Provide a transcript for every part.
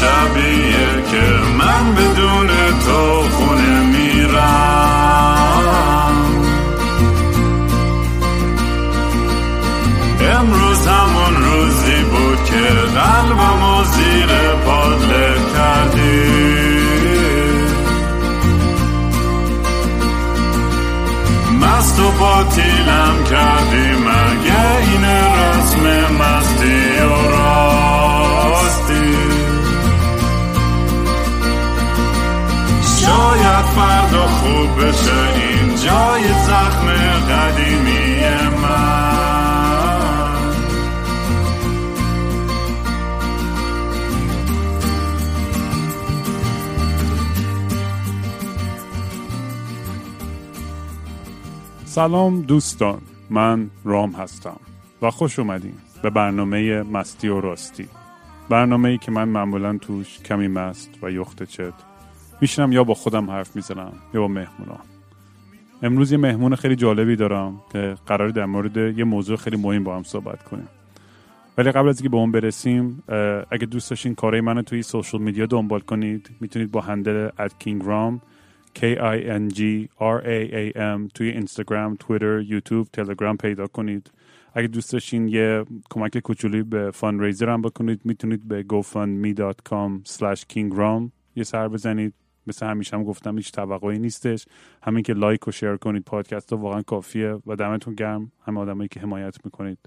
شبیه که من بدون تو سلام دوستان من رام هستم و خوش اومدین به برنامه مستی و راستی. برنامه ای که من معمولا توش کمی مست و یخت چت میشنم یا با خودم حرف می‌زنم یا با مهمونا امروز یه مهمون خیلی جالبی دارم که قرار در مورد یه موضوع خیلی مهم با هم صحبت کنیم. ولی قبل از اینکه به اون برسیم اگه دوست داشتین کارهای منو توی سوشال میدیا دنبال کنید می‌تونید با هندل @kingram K I N G R A A M توی اینستاگرام، توییتر، یوتیوب، تلگرام پیدا کنید. اگه دوست داشتین یه کمک کوچولی به fundraiser هم بکنید می‌تونید به gofundme.com slash kingram یه سر بزنید. مثل همیشه هم گفتم هیچ توقعی نیستش. همین که like و share کنید پادکست رو واقعا کافیه و دمتون گرم. همه آدمایی که حمایت می‌کنید.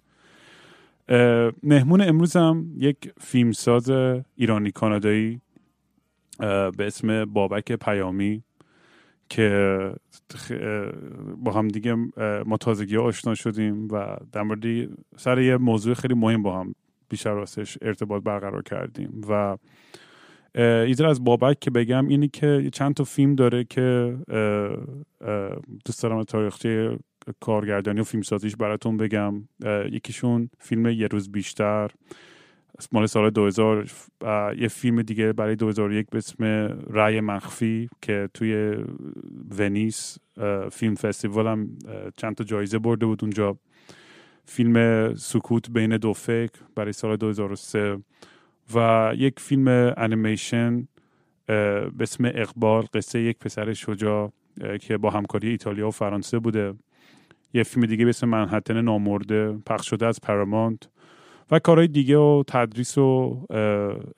مهمون امروزم یک فیلمساز ایرانی کانادایی به اسم بابک پیامی. که با هم دیگه ما تازگی آشنا شدیم و در مورد سر یه موضوع خیلی مهم با هم بیشتر راستش ارتباط برقرار کردیم و اه، ایزر از بابک که بگم اینی که چند تا فیلم داره که دوست دارم تاریخچه کارگردانی و فیلمسازیش براتون بگم. یکیشون فیلم یه روز بیشتر. مال سال 2000 و یه فیلم دیگه برای 2001 به اسم رای مخفی که توی ونیس فیلم فستیوال هم چند تا جایزه برده بود اونجا. فیلم سکوت بین دو فکر برای سال 2003 و یک فیلم انیمیشن به اسم اقبال قصه یک پسر شجاع که با همکاری ایتالیا و فرانسه بوده. یه فیلم دیگه به اسم منحتن نامرده پخش شده از پرامونت و کارهای دیگه و تدریس و اه،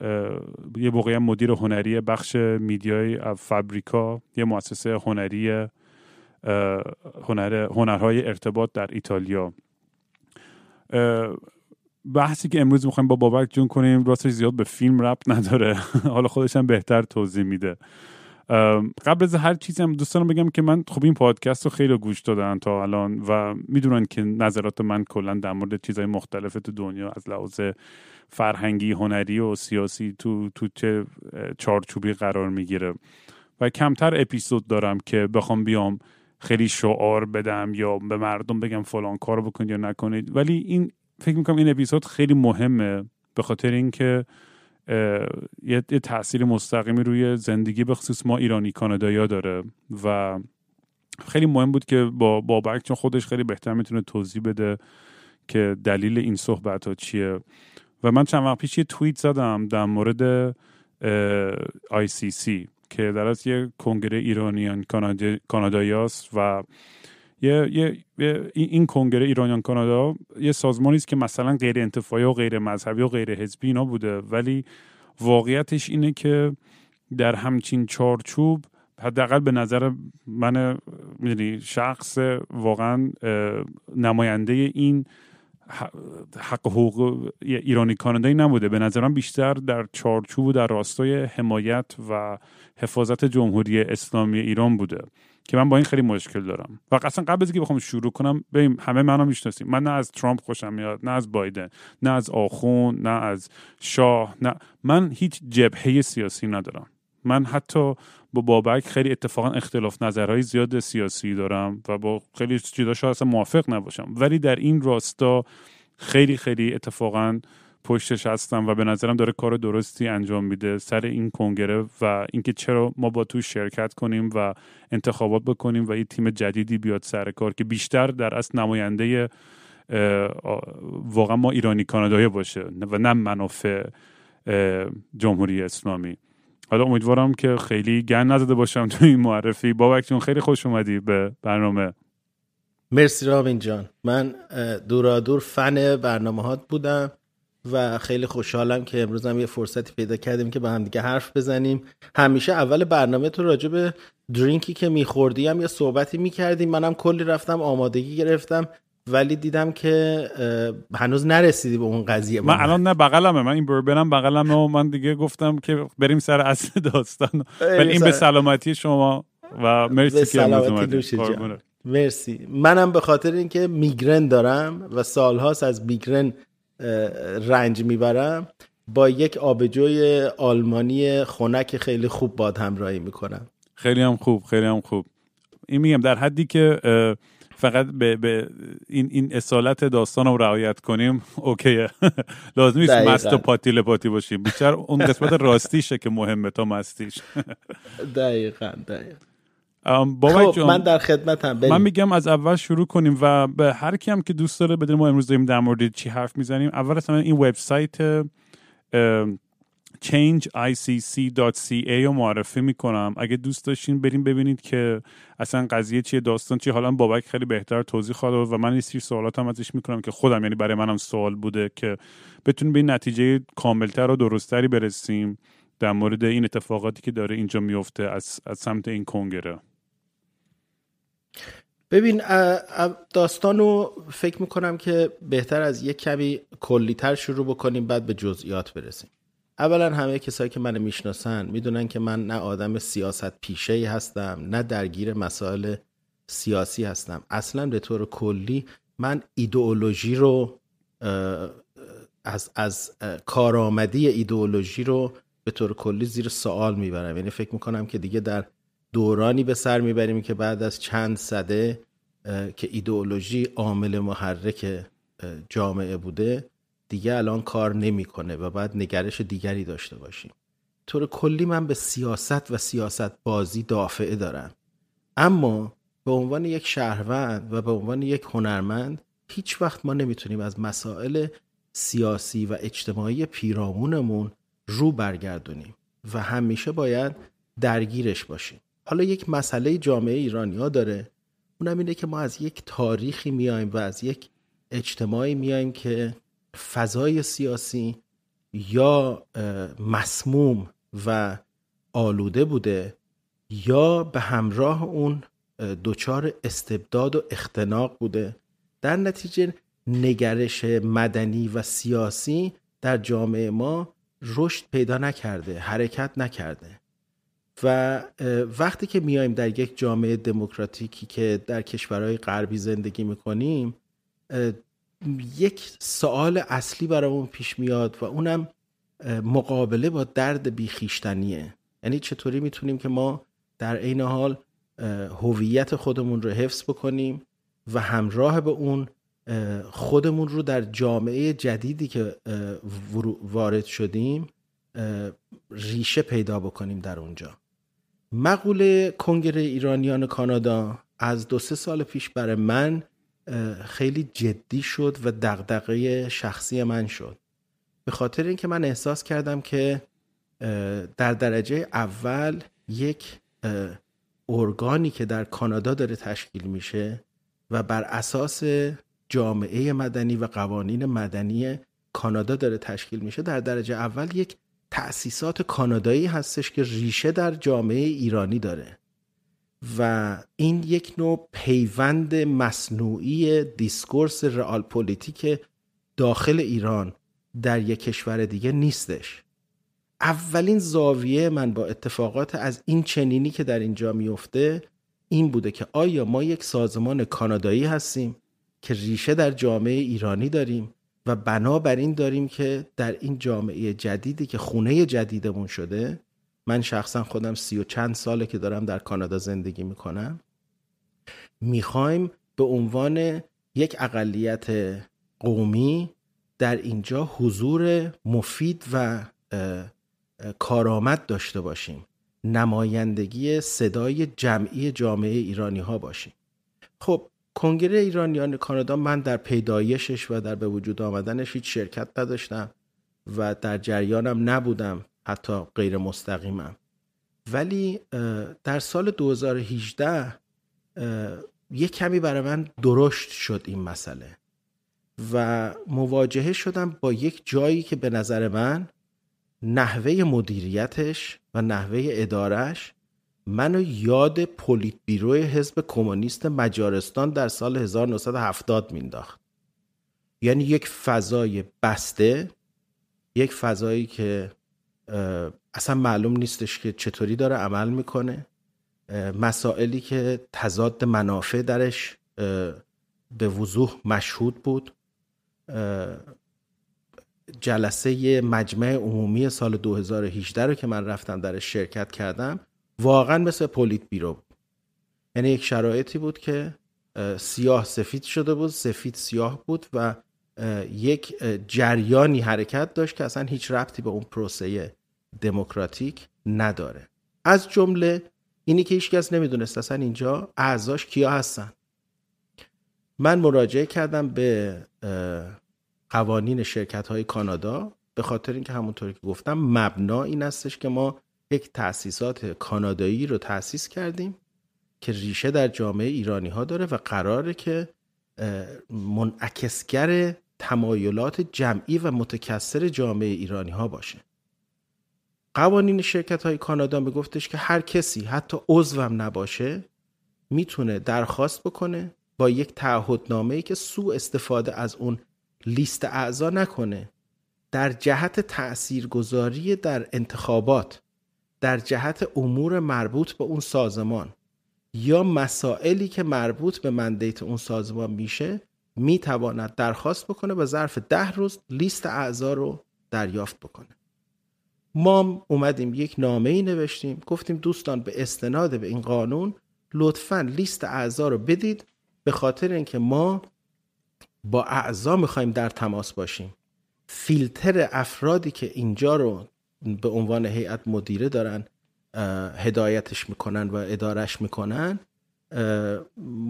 اه، یه موقعی مدیر هنری بخش میدیای فابریکا یه مؤسسه هنری هنر هنرهای ارتباط در ایتالیا. بحثی که امروز می‌خوایم با بابک جون کنیم راستش زیاد به فیلم ربط نداره. حالا خودش هم بهتر توضیح میده. قبل از هر چیزی هم دوستان بگم که من خب این پادکست رو خیلی گوش دادن تا الان و می‌دونن که نظرات من کلا در مورد چیزهای مختلف تو دنیا از لحاظ فرهنگی هنری و سیاسی تو تو چه چارچوبی قرار می‌گیره. و کمتر اپیزود دارم که بخوام بیام خیلی شعار بدم یا به مردم بگم فلان کار بکنید یا نکنید. ولی این فکر می‌کنم این اپیزود خیلی مهمه به خاطر اینکه یه, یه تاثیر مستقیمی روی زندگی به خصوص ما ایرانی کانادایی داره و خیلی مهم بود که با بابک چون خودش خیلی بهتر می‌تونه توضیح بده که دلیل این صحبت ها چیه. و من چند وقت پیش یه توییت زدم در مورد ICC که در از یه کنگره ایرانیان کانادی- کانادایی است و یه, یه, یه- این کنگره ایرانیان کانادا یه سازمانی است که مثلا غیر انتفاعی و غیر مذهبی و غیر حزبی اینا بوده ولی واقعیتش اینه که در همچین چارچوب حداقل به نظر من می‌دونی شخص واقعا نماینده این حق حقوق ایرانی کانادایی نبوده. به نظرم بیشتر در چارچوب و در راستای حمایت و حفاظت جمهوری اسلامی ایران بوده. که من با این خیلی مشکل دارم. و اصلا قبل از اینکه بخوام شروع کنم ببین همه منو می‌شناسیم. من نه از ترامپ خوشم میاد نه از بایدن نه از آخون نه از شاه نه. من هیچ جبهه سیاسی ندارم. من حتی با بابک خیلی اتفاقا اختلاف نظرهای زیاد سیاسی دارم و با خیلی چیزا شاید اصلا موافق نباشم. ولی در این راستا خیلی خیلی اتفاقا پشتش هستم و به نظرم داره کار درستی انجام میده. سر این کنگره و اینکه چرا ما با تو شرکت کنیم و انتخابات بکنیم و یه تیم جدیدی بیاد سر کار که بیشتر در اصل نماینده واقعا ما ایرانی کانادایی باشه و نه منافع جمهوری اسلامی. حالا امیدوارم که خیلی گن نزده باشم تو این معرفی. بابک جون خیلی خوش اومدی به برنامه. مرسی رامین جان. من دورا دور فن برنامه هات بودم. و خیلی خوشحالم که امروز هم یه فرصتی پیدا کردیم که با هم دیگه حرف بزنیم. همیشه اول برنامه تو راجع به درینکی که میخوردیم یا صحبتی می‌کردیم. منم کلی رفتم آمادگی گرفتم ولی دیدم که هنوز نرسیدی به اون قضیه. من الان نه بغلمه. من این بربرم بغلمه و من دیگه گفتم که بریم سر اصل داستان. ولی این به سلامتی شما و مرسی که مرسی. منم به خاطر اینکه میگرن دارم و سالهاست از میگرن رنج می‌برم با یک آبجوی آلمانی خنک خیلی خوب باد همراهی می‌کنم. خیلی هم خوب خیلی هم خوب. این میگم در حدی که فقط به, به این این اصالت داستان رو رعایت کنیم اوکیه. لازم نیست مست و پاتی لپاتی باشیم. بیشتر اون قسمت راستیشه که مهمه تا مستیش. دقیقا دقیقا. خب من در خدمتم من میگم از اول شروع کنیم و به هر کی هم که دوست داره بدون ما امروز داریم در مورد چی حرف می‌زنیم. اول اصلا این وبسایت changeicc.ca رو معرفی می‌کنم. اگه دوست داشتین بریم ببینید که اصلا قضیه چیه داستان چیه. حالا بابک خیلی بهتر توضیح خواهد و من این سری سوالات هم ازش می‌کنم که خودم یعنی برای منم سوال بوده که بتونیم به این نتیجه کاملتر و درستتری برسیم در مورد این اتفاقاتی که داره اینجا میفته از, از سمت این کنگره. ببین داستان رو فکر می‌کنم که بهتر از یک کمی کلیتر شروع بکنیم بعد به جزئیات برسیم. اولا همه کسایی که من می‌شناسن می‌دونن که من نه آدم سیاست پیشه هستم نه درگیر مسائل سیاسی هستم. اصلا به طور کلی من ایدئولوژی رو از, از کارآمدی ایدئولوژی رو به طور کلی زیر سوال می‌برم. یعنی فکر می‌کنم که دیگه در دورانی به سر می‌بریم که بعد از چند صده که ایدئولوژی عامل محرک جامعه بوده دیگه الان کار نمی‌کنه و باید نگرش دیگری داشته باشیم. طور کلی من به سیاست و سیاست بازی دافعه دارم. اما به عنوان یک شهروند و به عنوان یک هنرمند هیچ وقت ما نمی‌تونیم از مسائل سیاسی و اجتماعی پیرامونمون رو برگردونیم و همیشه باید درگیرش باشیم. حالا یک مسئله جامعه ایرانی ها داره. اونم اینه که ما از یک تاریخی میایم و از یک اجتماعی میایم که فضای سیاسی یا مسموم و آلوده بوده یا به همراه اون دچار استبداد و اختناق بوده. در نتیجه نگرش مدنی و سیاسی در جامعه ما رشد پیدا نکرده حرکت نکرده. و وقتی که میایم در یک جامعه دموکراتیکی که در کشورهای غربی زندگی می‌کنیم یک سوال اصلی برامون پیش میاد و اونم مقابله با درد بیخیشتنیه. یعنی چطوری می‌تونیم که ما در عین حال هویت خودمون رو حفظ بکنیم و همراه به اون خودمون رو در جامعه جدیدی که وارد شدیم ریشه پیدا بکنیم در اونجا. مقوله کنگره ایرانیان کانادا از دو سه سال پیش برای من خیلی جدی شد و دغدغه شخصی من شد. به خاطر اینکه من احساس کردم که در درجه اول یک ارگانی که در کانادا داره تشکیل میشه و بر اساس جامعه مدنی و قوانین مدنی کانادا داره تشکیل میشه در درجه اول یک تأسیسات کانادایی هستش که ریشه در جامعه ایرانی داره و این یک نوع پیوند مصنوعی discourse realpolitik داخل ایران در یک کشور دیگه نیستش. اولین زاویه من با اتفاقات از این چنینی که در اینجا میفته این بوده که آیا ما یک سازمان کانادایی هستیم که ریشه در جامعه ایرانی داریم؟ و بنابراین داریم که در این جامعه جدیدی که خونه جدیدمون شده من شخصا خودم سی و چند ساله که دارم در کانادا زندگی می‌کنم می‌خوایم به عنوان یک اقلیت قومی در اینجا حضور مفید و کارآمد داشته باشیم نمایندگی صدای جمعی جامعه ایرانی ها باشیم. خب کنگره ایرانیان کانادا من در پیدایشش و در به وجود آمدنش هیچ شرکت نداشتم و در جریانم نبودم حتی غیر مستقیمم. ولی در سال 2018 یه کمی برای من درشت شد این مسئله و مواجهه شدم با یک جایی که به نظر من نحوه مدیریتش و نحوه ادارش منو یاد پولیت بیروی حزب کمونیست مجارستان در سال 1970 مینداخت. یعنی یک فضای بسته یک فضایی که اصلا معلوم نیستش که چطوری داره عمل می‌کنه مسائلی که تضاد منافع درش به وضوح مشهود بود. جلسه مجمع عمومی سال 2018 رو که من رفتم درش شرکت کردم واقعا مثل پولیت بیرو یعنی یک شرایطی بود که سیاه سفید شده بود سفید سیاه بود و یک جریانی حرکت داشت که اصلا هیچ ربطی به اون پروسه دموکراتیک نداره. از جمله اینی که هیچکس نمی‌دونست اصلا اینجا اعضاش کیا هستن. من مراجعه کردم به قوانین شرکت های کانادا به خاطر اینکه همونطوری که گفتم مبنا این هستش که ما یک تأسیسات کانادایی رو تأسیس کردیم که ریشه در جامعه ایرانی ها داره و قراره که منعکسگر تمایلات جمعی و متکثر جامعه ایرانی ها باشه. قوانین شرکت های کانادا میگفتش که هر کسی حتی عضوم نباشه می‌تونه درخواست بکنه با یک تعهدنامه ای که سوء استفاده از اون لیست اعضا نکنه در جهت تاثیرگذاری در انتخابات. در جهت امور مربوط به اون سازمان یا مسائلی که مربوط به مندیت اون سازمان میشه می‌تواند درخواست بکنه و ظرف ده روز لیست اعضا رو دریافت بکنه. ما اومدیم یک نامه ای نوشتیم گفتیم دوستان به استناد به این قانون لطفا لیست اعضا رو بدید به خاطر اینکه ما با اعضا می‌خوایم در تماس باشیم. فیلتر افرادی که اینجا رو به عنوان هیئت مدیره دارن هدایتش می‌کنن و ادارش می‌کنن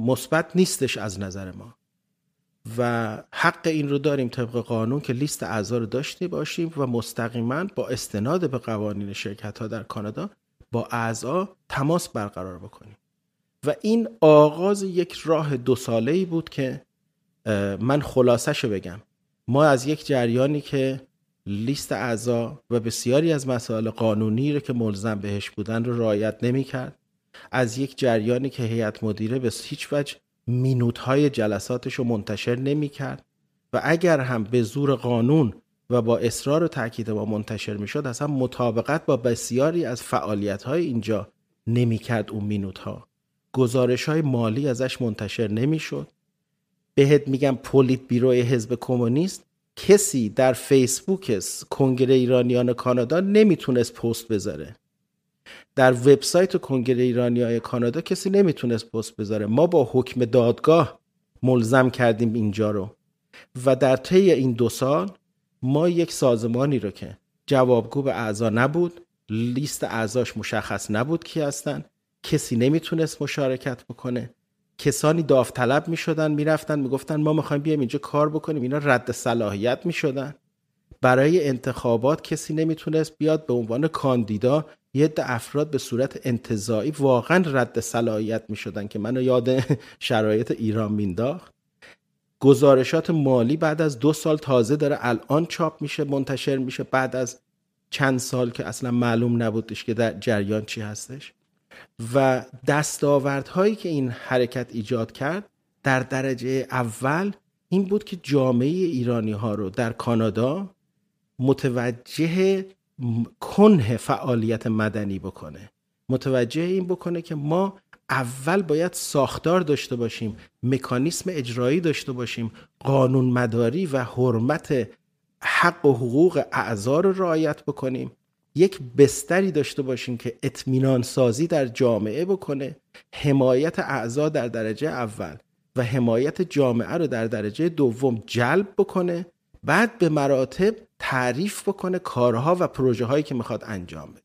مثبت نیستش از نظر ما. و حق این رو داریم طبق قانون که لیست اعضا رو داشته باشیم و مستقیما با استناد به قوانین شرکت ها در کانادا با اعضا تماس برقرار بکنیم. و این آغاز یک راه دو ساله ای بود که من خلاصش رو بگم. ما از یک جریانی که لیست اعضا و بسیاری از مسائل قانونی رو که ملزم بهش بودن رو رعایت نمی کرد از یک جریانی که هیئت مدیره به هیچ وجه مینوت های جلساتش رو منتشر نمی کرد و اگر هم به زور قانون و با اصرار و تاکید ما منتشر می شد اصلا مطابقت با بسیاری از فعالیت های اینجا نمی کرد اون مینوت ها گزارش های مالی ازش منتشر نمی شد بهت میگم پولیت بیروی حزب کمونیست کسی در فیسبوک کنگره ایرانیان کانادا نمی‌تونست پست بذاره. در وبسایت کنگره ایرانی های کانادا کسی نمی‌تونست پست بذاره. ما با حکم دادگاه ملزم کردیم اینجا رو. و در طی این دو سال ما یک سازمانی رو که جوابگو به اعضا نبود لیست اعضاش مشخص نبود کی هستن کسی نمی‌تونست مشارکت بکنه. کسانی داوطلب می‌شدن می‌رفتن می‌گفتن ما می‌خوایم بیایم اینجا کار بکنیم. اینا رد صلاحیت می‌شدن. برای انتخابات کسی نمی‌تونست بیاد به عنوان کاندیدا یه عده افراد به صورت انتظایی واقعا رد صلاحیت می‌شدن که منو یاد شرایط ایران مینداخت گزارشات مالی بعد از دو سال تازه داره الان چاپ میشه منتشر میشه. بعد از چند سال که اصلا معلوم نبودش که در جریان چی هستش. و دستاوردهایی که این حرکت ایجاد کرد در درجه اول این بود که جامعه ایرانی ها رو در کانادا متوجه کنه فعالیت مدنی بکنه. متوجه این بکنه که ما اول باید ساختار داشته باشیم مکانیسم اجرایی داشته باشیم قانون مداری و حرمت حق و حقوق اعضا رو رعایت بکنیم. یک بستری داشته باشیم که اطمینان سازی در جامعه بکنه حمایت اعضا در درجه اول و حمایت جامعه رو در درجه دوم جلب بکنه بعد به مراتب تعریف بکنه کارها و پروژه هایی که می‌خواد انجام بده.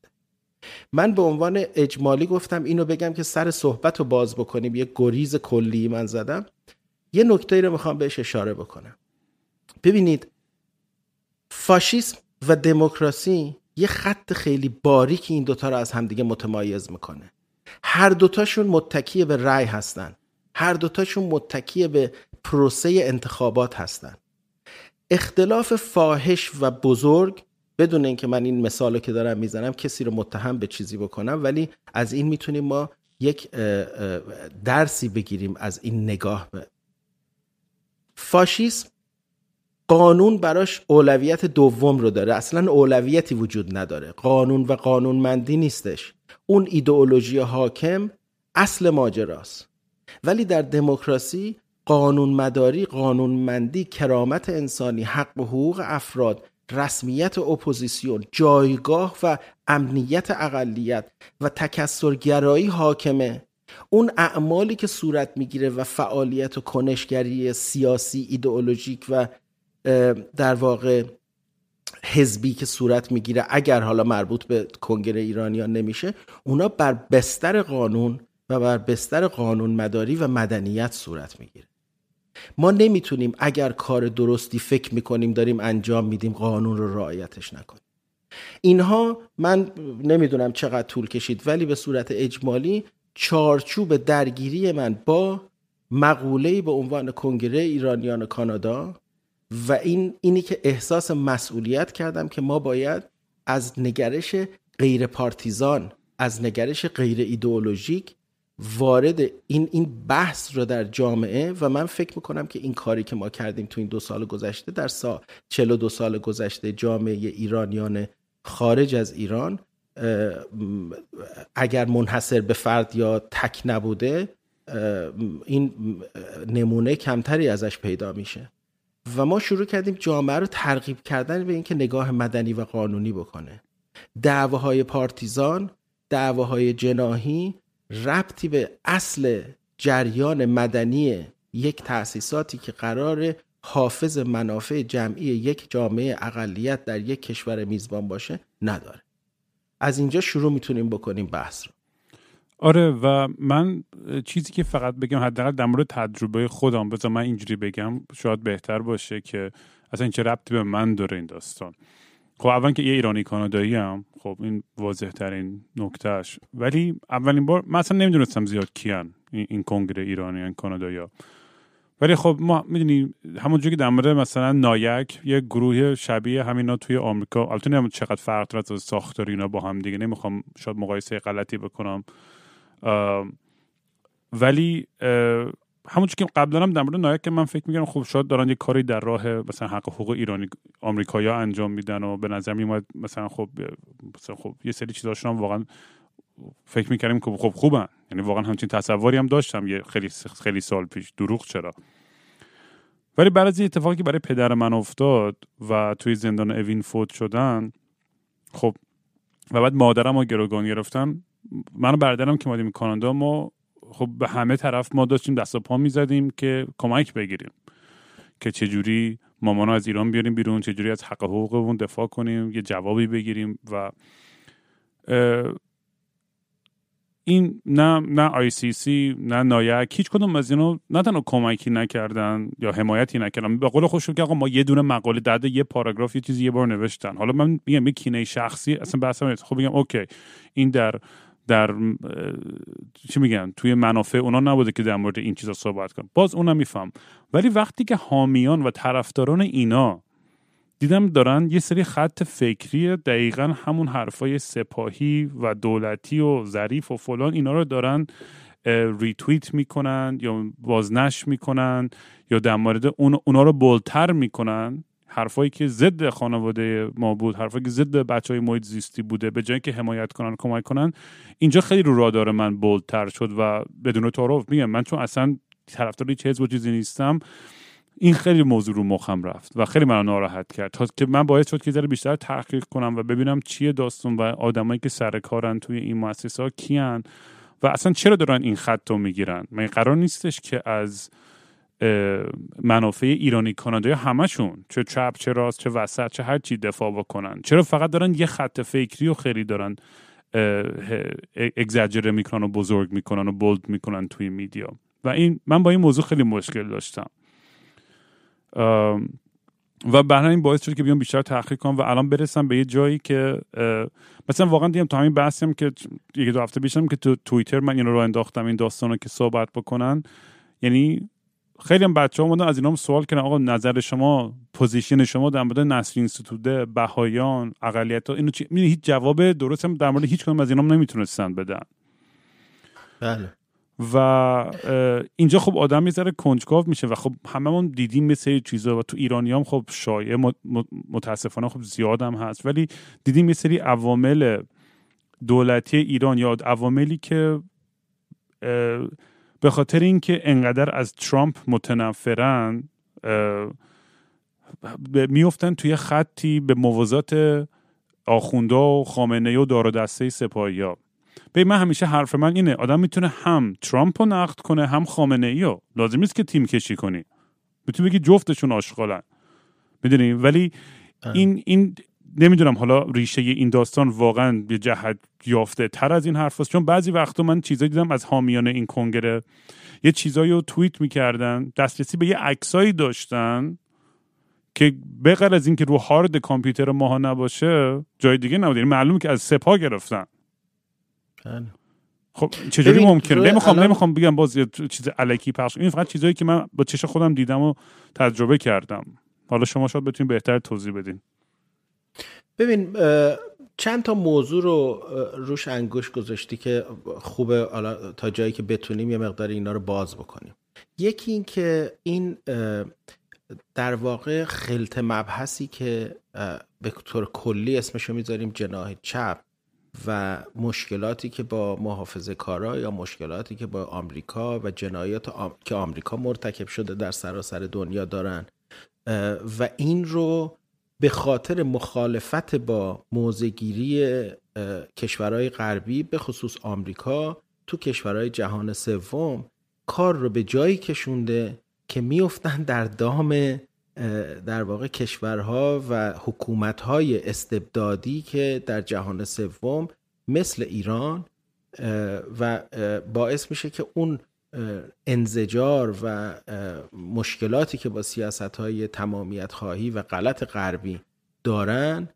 من به عنوان اجمالی گفتم اینو بگم که سر صحبت رو باز بکنیم. یه گریز کلی من زدم. یه نکته رو می‌خوام بهش اشاره بکنم. ببینید فاشیسم و دموکراسی یه خط خیلی باریک این دوتا رو از همدیگه متمایز می‌کنه. هر دوتاشون متکی به رأی هستن. هر دوتاشون متکی به پروسه انتخابات هستن. اختلاف فاحش و بزرگ بدون اینکه من این مثال که دارم می‌زنم کسی رو متهم به چیزی بکنم ولی از این می‌تونیم ما یک درسی بگیریم از این نگاه. به فاشیسم قانون براش اولویت دوم رو داره. اصلا اولویتی وجود نداره. قانون و قانونمندی نیستش. اون ایدئولوژی حاکم اصل ماجراست. ولی در دموکراسی قانون مداری قانونمندی کرامت انسانی حق و حقوق افراد رسمیت اپوزیسیون جایگاه و امنیت اقلیت و تکثرگرایی حاکمه. اون اعمالی که صورت می‌گیره و فعالیت و کنشگری سیاسی ایدئولوژیک و در واقع حزبی که صورت می‌گیره اگر حالا مربوط به کنگره ایرانیان نمیشه اونا بر بستر قانون و بر بستر قانون مداری و مدنیت صورت می‌گیره. ما نمی‌تونیم اگر کار درستی فکر می‌کنیم داریم انجام میدیم قانون رو رعایتش نکنیم. اینها من نمی‌دونم چقدر طول کشید ولی به صورت اجمالی چارچوب درگیری من با مقوله به عنوان کنگره ایرانیان کانادا و این اینی که احساس مسئولیت کردم که ما باید از نگرش غیر پارتیزان از نگرش غیر ایدئولوژیک وارد این این بحث رو در جامعه و من فکر می‌کنم که این کاری که ما کردیم تو این دو سال گذشته در سال 42 سال گذشته جامعه ایرانیان خارج از ایران اگر منحصر به فرد یا تک نبوده این نمونه کمتری ازش پیدا میشه. و ما شروع کردیم جامعه رو ترغیب کردن به اینکه نگاه مدنی و قانونی بکنه. دعواهای پارتیزان دعواهای جناهی ربطی به اصل جریان مدنی یک تأسیساتی که قرار حافظ منافع جمعی یک جامعه اقلیت در یک کشور میزبان باشه نداره. از اینجا شروع می‌تونیم بکنیم بحث رو. آره و من چیزی که فقط بگم حداقل در مورد تجربه خودم بذار من اینجوری بگم شاید بهتر باشه که اصلا این چه ربطی به من داره این داستان. خب اول که یه ایرانی کانادایی هم خب این واضح ترین نکتهش ولی اولین بار من اصلا نمی‌دونستم زیاد کیان این, کنگره ایرانیان کانادایی ها ولی خب ما می‌دونیم همونجوری که در مورد مثلا نایک یه گروه شبیه همینا توی آمریکا البته نمی‌دونم چقدر فرق داره از ساختار اینا با هم دیگه نمی‌خوام شاید مقایسه غلطی بکنم. ولی همون که قبلا هم در مورد نایک که من فکر میگم خب شاید دارن یه کاری در راه مثلا حق حقوق ایرانی آمریکایا انجام میدن و به نظر میومد مثلا خب مثلا خب یه سری چیزاشون هم واقعا فکر می‌کردیم که خب خوبن. یعنی واقعا همچین تصوری هم داشتم یه خیلی خیلی سال پیش. دروغ چرا؟ ولی بعد از اتفاقی که برای پدر من افتاد و توی زندان اوین فوت شدن خب و بعد مادرم رو گروگان گرفتن من برادرم که اومدیم کانادا ما خب به همه طرف ما داشتیم دست و پا می‌زدیم که کمک بگیریم که چجوری مامانو از ایران بیاریم بیرون چجوری از حق حقوقمون دفاع کنیم یه جوابی بگیریم و این نه نه ICC نه NIAC هیچ کدوم از اینو نه تنها کمکی نکردن یا حمایتی نکردن به قول خودشون که آقا ما یه دونه مقاله در یه پاراگراف یه چیزی یه بار نوشتن. حالا من میگم یه کینه شخصی اصلا بحثم خب میگم OK این در در چی میگن توی منافع اونا نبوده که در مورد این چیزا صحبت کنم. باز اونم میفهم. ولی وقتی که حامیان و طرفداران اینا دیدم دارن یه سری خط فکری دقیقا همون حرفای سپاهی و دولتی و ظریف و فلان اینا رو دارن ریتویت می‌کنن یا بازنش می‌کنن یا در مورد اون اونا رو بلتر می‌کنن. حرفایی که ضد خانواده ما بود حرفایی که ضد بچه های محیط زیستی بوده به جایی که حمایت کنن کمک کنن اینجا خیلی رو رادار من بولتر شد و بدون تعارف میگم. من چون اصلا طرفدار هیچ حزب و چیزی نیستم این خیلی موضوع رو مخم رفت و خیلی من ناراحت کرد تا که من باعث شد که ذره بیشتر تحقیق کنم و ببینم چیه داستان و آدمایی که سر کارن توی این مؤسسه ها کیان و اصلا چرا دارن این خط رو می‌گیرن. من قرار نیستش که از منافع ایرانی کانادایی همشون چه چپ چه راست چه وسط چه هر چی دفاع بکنن. چرا فقط دارن یه خط فکری و خیلی دارن اگزاجره می‌کنن و بزرگ می‌کنن و bold می‌کنن توی media؟ و این من با این موضوع خیلی مشکل داشتم. و برای این باعث شد که بیام بیشتر تحقیق کنم و الان برسم به یه جایی که مثلا واقعا دیدم تا همین بحثیم که یکی دو هفته پیشم که تو توییتر من این رو انداختم این داستان رو که صحبت بکنن. یعنی خیلی هم بچه ها از اینا سوال کردن آقا نظر شما position شما در مورد نسل اینستیتوده بهایان اقلیت ها اینو چی؟ هیچ جواب درست هم در مورد هیچ کدوم از اینا نمی‌تونستن بدن. بله. و اینجا خب آدم می‌ذاره کنجکاو میشه و خب هممون دیدیم مثل چیزا و تو ایرانی هم خب شایع متاسفانه خب زیاد هم هست. ولی دیدیم یه سری عوامل دولتی ایران یا عواملی که به خاطر اینکه انقدر از ترامپ متنفرن میفتن توی خطی به موازات آخونده و خامنه و دار و دسته سپاهی ها به من همیشه حرف من اینه آدم می‌تونه هم ترامپ رو نقد کنه هم خامنه ای رو. لازم نیست که تیم کشی کنی. می‌تونی بگی جفتشون آشغالن. می‌دونی؟ ولی این این نمی‌دونم حالا ریشه این داستان واقعا به جهت یافته تر از این حرف چون بعضی وقتا من چیزایی دیدم از حامیان این کنگره. یه چیزایی رو توییت می‌کردن دسترسی به یه عکسایی داشتن که بغیر از اینکه رو هارد کامپیوتر ماها نباشه جای دیگه نبود یعنی معلومه که از سپا گرفتن. بله. خب چجوری ممکنه؟ نمی‌خوام نمی‌خوام بگم باز چیز الکی پخش این فقط چیزایی که من با چش خودم دیدم و تجربه کردم. حالا شما شاید بتونید بهتر توضیح بدین. ببین چند تا موضوع رو روش انگوش گذاشتی که خوبه تا جایی که بتونیم یه مقدار اینا رو باز بکنیم. یکی این که این در واقع خلط مبحثی که به طور کلی اسمشو می‌ذاریم جناه چپ و مشکلاتی که با محافظه کارا یا مشکلاتی که با آمریکا و جنایات که آمریکا مرتکب شده در سراسر دنیا دارن. و این رو به خاطر مخالفت با موزگیری کشورهای غربی به خصوص آمریکا تو کشورهای جهان سوم کار رو به جایی کشونده که میفتن در دام در واقع کشورها و حکومتهای استبدادی که در جهان سوم مثل ایران و باعث میشه که اون انزجار و مشکلاتی که با سیاست های تمامیت خواهی و غلط غربی دارن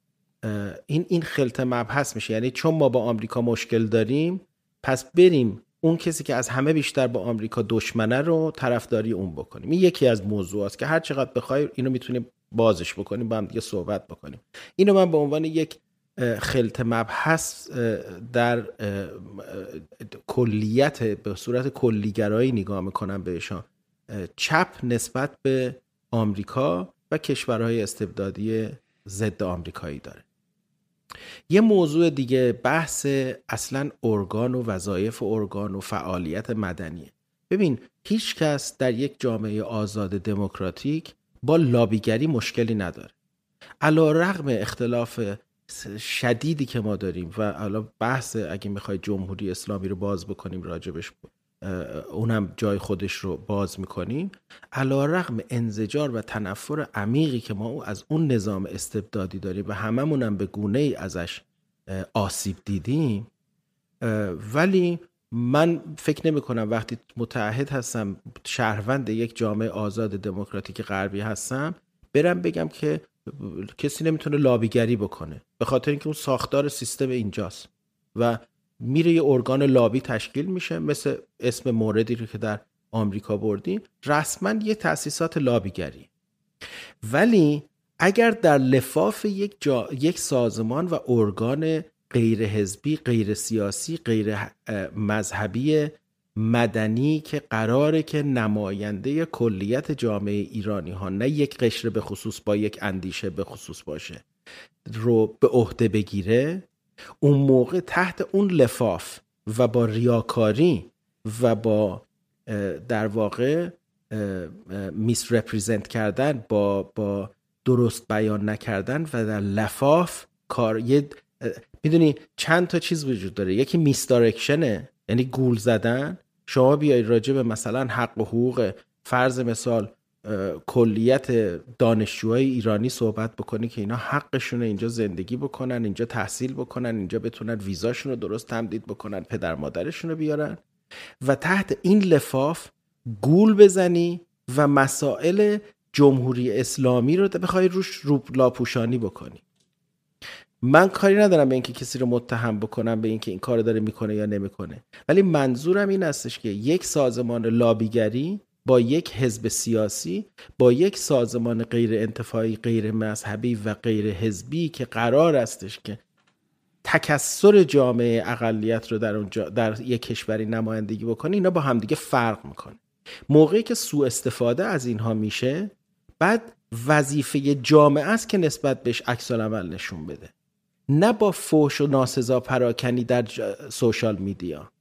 این این خلط مبحث میشه. یعنی چون ما با آمریکا مشکل داریم پس بریم اون کسی که از همه بیشتر با آمریکا دشمنه رو طرفداری اون بکنیم. این یکی از موضوعات که هر چقدر بخوای اینو می‌تونیم بازش بکنیم با هم دیگه صحبت بکنیم. اینو من به عنوان یک خلط مبحث در کلیت به صورت کلیگرایی نگاه می‌کنم بهشان. چپ نسبت به آمریکا و کشورهای استبدادی ضد آمریکایی داره. یه موضوع دیگه بحث اصلا ارگان و وظایف ارگان و فعالیت مدنیه. ببین هیچ کس در یک جامعه آزاد دموکراتیک با لابیگری مشکلی نداره. علا رغم اختلاف شدیدی که ما داریم و حالا بحث اگه می‌خوای جمهوری اسلامی رو باز بکنیم راجبش اونم جای خودش رو باز می‌کنیم. علا رقم انزجار و تنفر عمیقی که ما از اون نظام استبدادی داریم و هممونم به گونه ای ازش آسیب دیدیم. ولی من فکر نمی کنم وقتی متحد هستم شهروند یک جامعه آزاد دموکراتیک غربی هستم برم بگم که کسی نمی‌تونه لابیگری بکنه. به خاطر اینکه اون ساختار سیستم اینجاست. و میره یه ارگان لابی تشکیل میشه مثل اسم موردی رو که در آمریکا بردیم رسما یه تاسیسات لابیگری. ولی اگر در لفاف یک, جا، یک سازمان و ارگان غیر حزبی غیر سیاسی غیر مذهبی مدنی که قراره که نماینده کلیت جامعه ایرانی ها نه یک قشر به خصوص با یک اندیشه به خصوص باشه رو به عهده بگیره اون موقع تحت اون لفاف و با ریاکاری و با در واقع misrepresent کردن با با درست بیان نکردن و در لفاف کار یه می‌دونی چند تا چیز وجود داره. یکی misdirection ه یعنی گول زدن شما بیای راجع به مثلا حق و حقوق فرض مثال کلیت دانشجوهای ایرانی صحبت بکنی که اینا حقشونه اینجا زندگی بکنن اینجا تحصیل بکنن اینجا بتونن ویزاشون رو درست تمدید بکنن پدر مادرشون رو بیارن. و تحت این لفاف گول بزنی و مسائل جمهوری اسلامی رو بخوای روش رو لاپوشانی بکنی. من کاری ندارم به اینکه کسی رو متهم بکنم به اینکه این کار داره می‌کنه یا نمی‌کنه. ولی منظورم این استش که یک سازمان لابیگری با یک حزب سیاسی با یک سازمان غیر انتفاعی غیر مذهبی و غیر حزبی که قرار استش که تکسر جامعه اقلیت رو در, اونجا در یک کشوری نمایندگی بکنه اینا با همدیگه فرق می‌کنه. موقعی که سوء استفاده از اینها میشه بعد وظیفه جامعه است که نسبت بهش عکس عمل نشون بده. نه با فوش و ناسزا پراکنی در سوشال میدیا.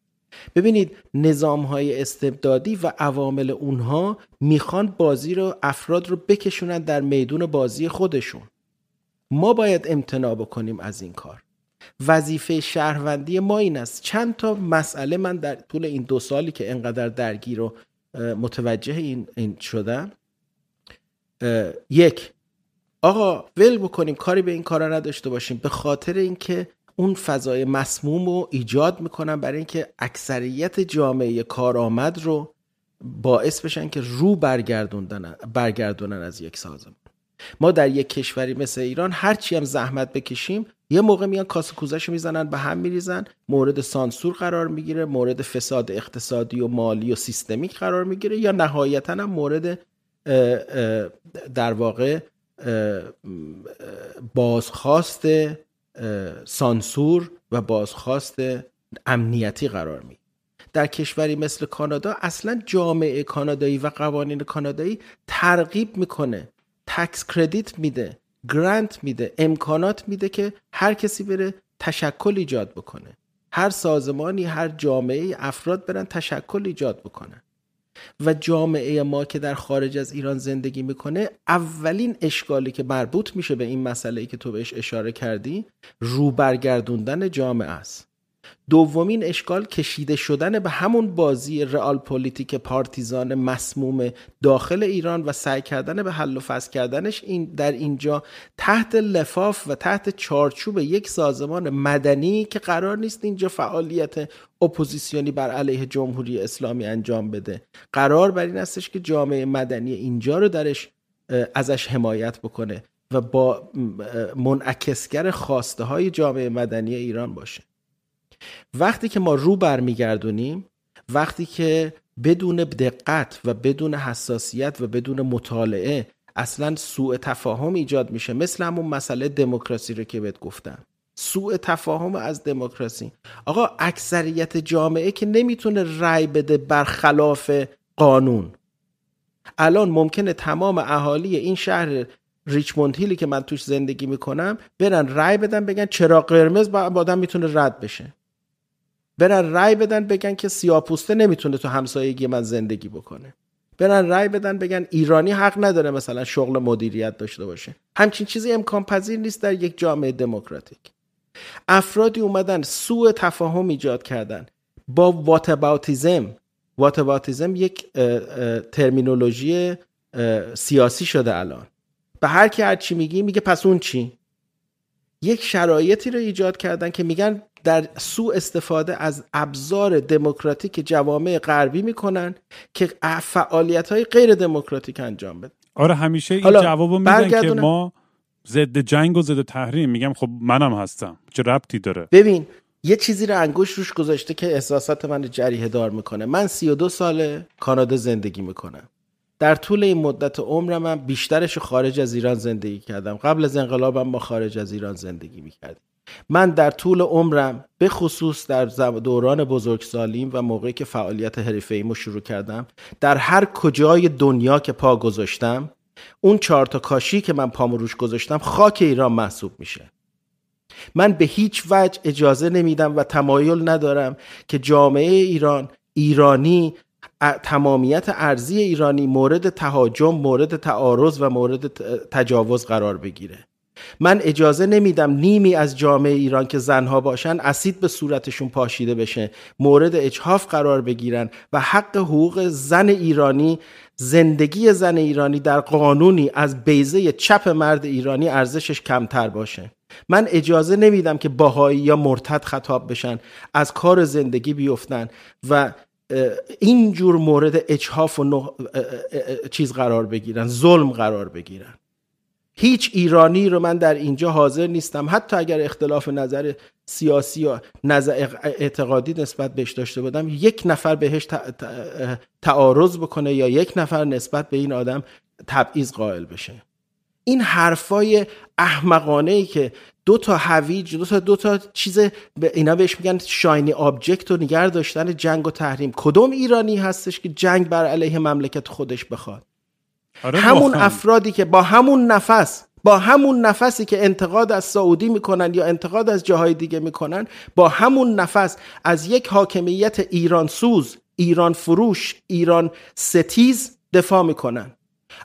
ببینید نظام های استبدادی و عوامل اونها می‌خوان بازی رو افراد رو بکشونن در میدون بازی خودشون. ما باید امتناع بکنیم از این کار. وظیفه شهروندی ما این است. چند تا مسئله من در طول این دو سالی که انقدر درگیر و متوجه این, شدم. یک آقا ول بکنیم کاری به این کارا نداشته باشیم. به خاطر اینکه اون فضای مسموم رو ایجاد می‌کنن برای اینکه اکثریت جامعه کارآمد رو باعث بشن که رو برگردوندن برگردونن از یک سازمان. ما در یک کشوری مثل ایران هرچی هم زحمت بکشیم یه موقع میان کاسه کوزش می‌زنن به هم میریزن مورد سانسور قرار می‌گیره مورد فساد اقتصادی و مالی و سیستمیک قرار می‌گیره یا نهایتا هم مورد در واقع بازخواست سانسور و بازخواست امنیتی قرار می در کشوری مثل کانادا اصلا جامعه کانادایی و قوانین کانادایی ترغیب می‌کنه tax credit میده grant میده امکانات میده که هر کسی بره تشکل ایجاد بکنه. هر سازمانی هر جامعه افراد برن تشکل ایجاد بکنن. و جامعه ما که در خارج از ایران زندگی می‌کنه اولین اشکالی که مربوط میشه به این مسئله ای که تو بهش اشاره کردی رو برگردوندن جامعه است. دومین اشکال کشیده شدن به همون بازی realpolitik partisan مسموم داخل ایران و سعی کردن به حل و فصل کردنش این در اینجا تحت لفاف و تحت چارچوب یک سازمان مدنی که قرار نیست اینجا فعالیت اپوزیسیونی بر علیه جمهوری اسلامی انجام بده. قرار بر این استش که جامعه مدنی اینجا رو درش ازش حمایت بکنه و با منعکسگر خواسته های جامعه مدنی ایران باشه. وقتی که ما رو برمیگردونیم وقتی که بدون دقت و بدون حساسیت و بدون مطالعه اصلا سوء تفاهم ایجاد میشه. مثل همون مسئله دموکراسی رو که بهت گفتم. سوء تفاهم از دموکراسی. آقا اکثریت جامعه که نمی‌تونه رأی بده برخلاف قانون. الان ممکنه تمام اهالی این شهر ریچموند هیلی که من توش زندگی می‌کنم برن رأی بدن بگن چرا قرمز با آدم می‌تونه رد بشه. برن رأی بدن بگن که سیاپوسته نمی‌تونه تو همسایگی من زندگی بکنه. برن رأی بدن بگن ایرانی حق نداره مثلا شغل مدیریت داشته باشه. همچین چیزی امکان پذیر نیست در یک جامعه دموکراتیک. افرادی اومدن سوء تفاهم ایجاد کردن. با واتباوتیزم واتباوتیزم یک ترمینولوژی سیاسی شده الان. به هر کی هر چی میگی میگه پس اون چی؟ یک شرایطی رو ایجاد کردن که میگن در سوء استفاده از ابزار دموکراتیک جوامع غربی می‌کنن که فعالیت های غیر دموکراتیک انجام بده آره همیشه این جوابو میدن که ما ضد جنگ و ضد تحریم. میگم خب منم هستم. چه ربطی داره؟ ببین یه چیزی رو انگوش روش گذاشته که احساسات من جریه دار می‌کنه. من 32 سال کانادا زندگی می‌کنم. در طول این مدت عمرم من بیشترش خارج از ایران زندگی کردم. قبل از انقلابم ما خارج از ایران زندگی می‌کردیم. من در طول عمرم به خصوص در دوران بزرگسالیم و موقعی که فعالیت حرفه ایمو شروع کردم در هر کجای دنیا که پا گذاشتم اون چهار تا کاشی که من پامو روش گذاشتم خاک ایران محسوب میشه. من به هیچ وجه اجازه نمیدم و تمایل ندارم که جامعه ایران ایرانی تمامیت ارزی ایرانی مورد تهاجم مورد تعارض و مورد تجاوز قرار بگیره. من اجازه نمیدم نیمی از جامعه ایران که زنها باشن اسید به صورتشون پاشیده بشه مورد اجحاف قرار بگیرن و حق حقوق زن ایرانی زندگی زن ایرانی در قانونی از بیزه چپ مرد ایرانی ارزشش کمتر باشه. من اجازه نمیدم که باهایی یا مرتد خطاب بشن از کار زندگی بیفتن و این جور مورد اجحاف و چیز قرار بگیرن ظلم قرار بگیرن. هیچ ایرانی رو من در اینجا حاضر نیستم. حتی اگر اختلاف نظر سیاسی و نظر اعتقادی نسبت بهش داشته بودم یک نفر بهش تعارض بکنه یا یک نفر نسبت به این آدم تبعیض قائل بشه. این حرفای احمقانه ای که دو تا هویج دو تا دو تا چیز به اینا بهش میگن shiny object و نگر داشتن جنگ و تحریم. کدوم ایرانی هستش که جنگ بر علیه مملکت خودش بخواد؟ آره همون افرادی که با همون نفس با همون نفسی که انتقاد از سعودی می‌کنن یا انتقاد از جاهای دیگه می‌کنن با همون نفس از یک حاکمیت ایران سوز ایران فروش ایران ستیز دفاع می‌کنن.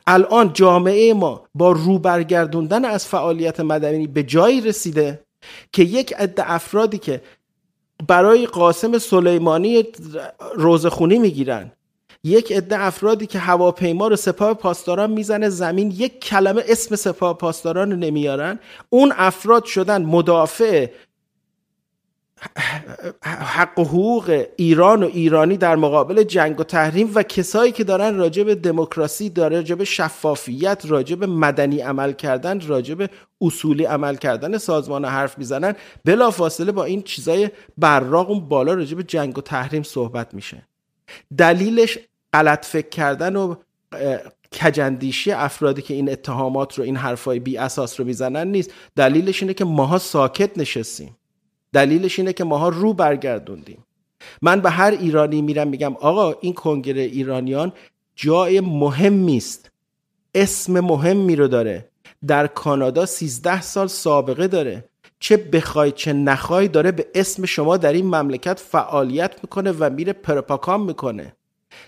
الان جامعه ما با روبرگردوندن از فعالیت مدنی به جایی رسیده که یک عده افرادی که برای قاسم سلیمانی روزخونی می‌گیرن یک عده افرادی که هواپیما رو سپاه پاسداران می‌زنه زمین یک کلمه اسم سپاه پاسداران رو نمیارن. اون افراد شدن مدافع حق و حقوق ایران و ایرانی در مقابل جنگ و تحریم و کسایی که دارن راجع به دموکراسی داره راجع به شفافیت راجع به مدنی عمل کردن راجع به اصولی عمل کردن سازمان حرف می‌زنن. بلا فاصله با این چیزای براق اون بالا راجع به جنگ و تحریم صحبت میشه. دلیلش غلط فکر کردن و کجندیشی افرادی که این اتهامات رو این حرفای بی اساس رو می‌زنن نیست. دلیلش اینه که ماها ساکت نشستیم. دلیلش اینه که ماها رو برگردوندیم. من به هر ایرانی میرم میگم آقا این کنگره ایرانیان جای مهمی است. اسم مهمی رو داره. در کانادا 13 سال سابقه داره. چه بخوای چه نخوای داره به اسم شما در این مملکت فعالیت می‌کنه و میره پرپاکام می‌کنه.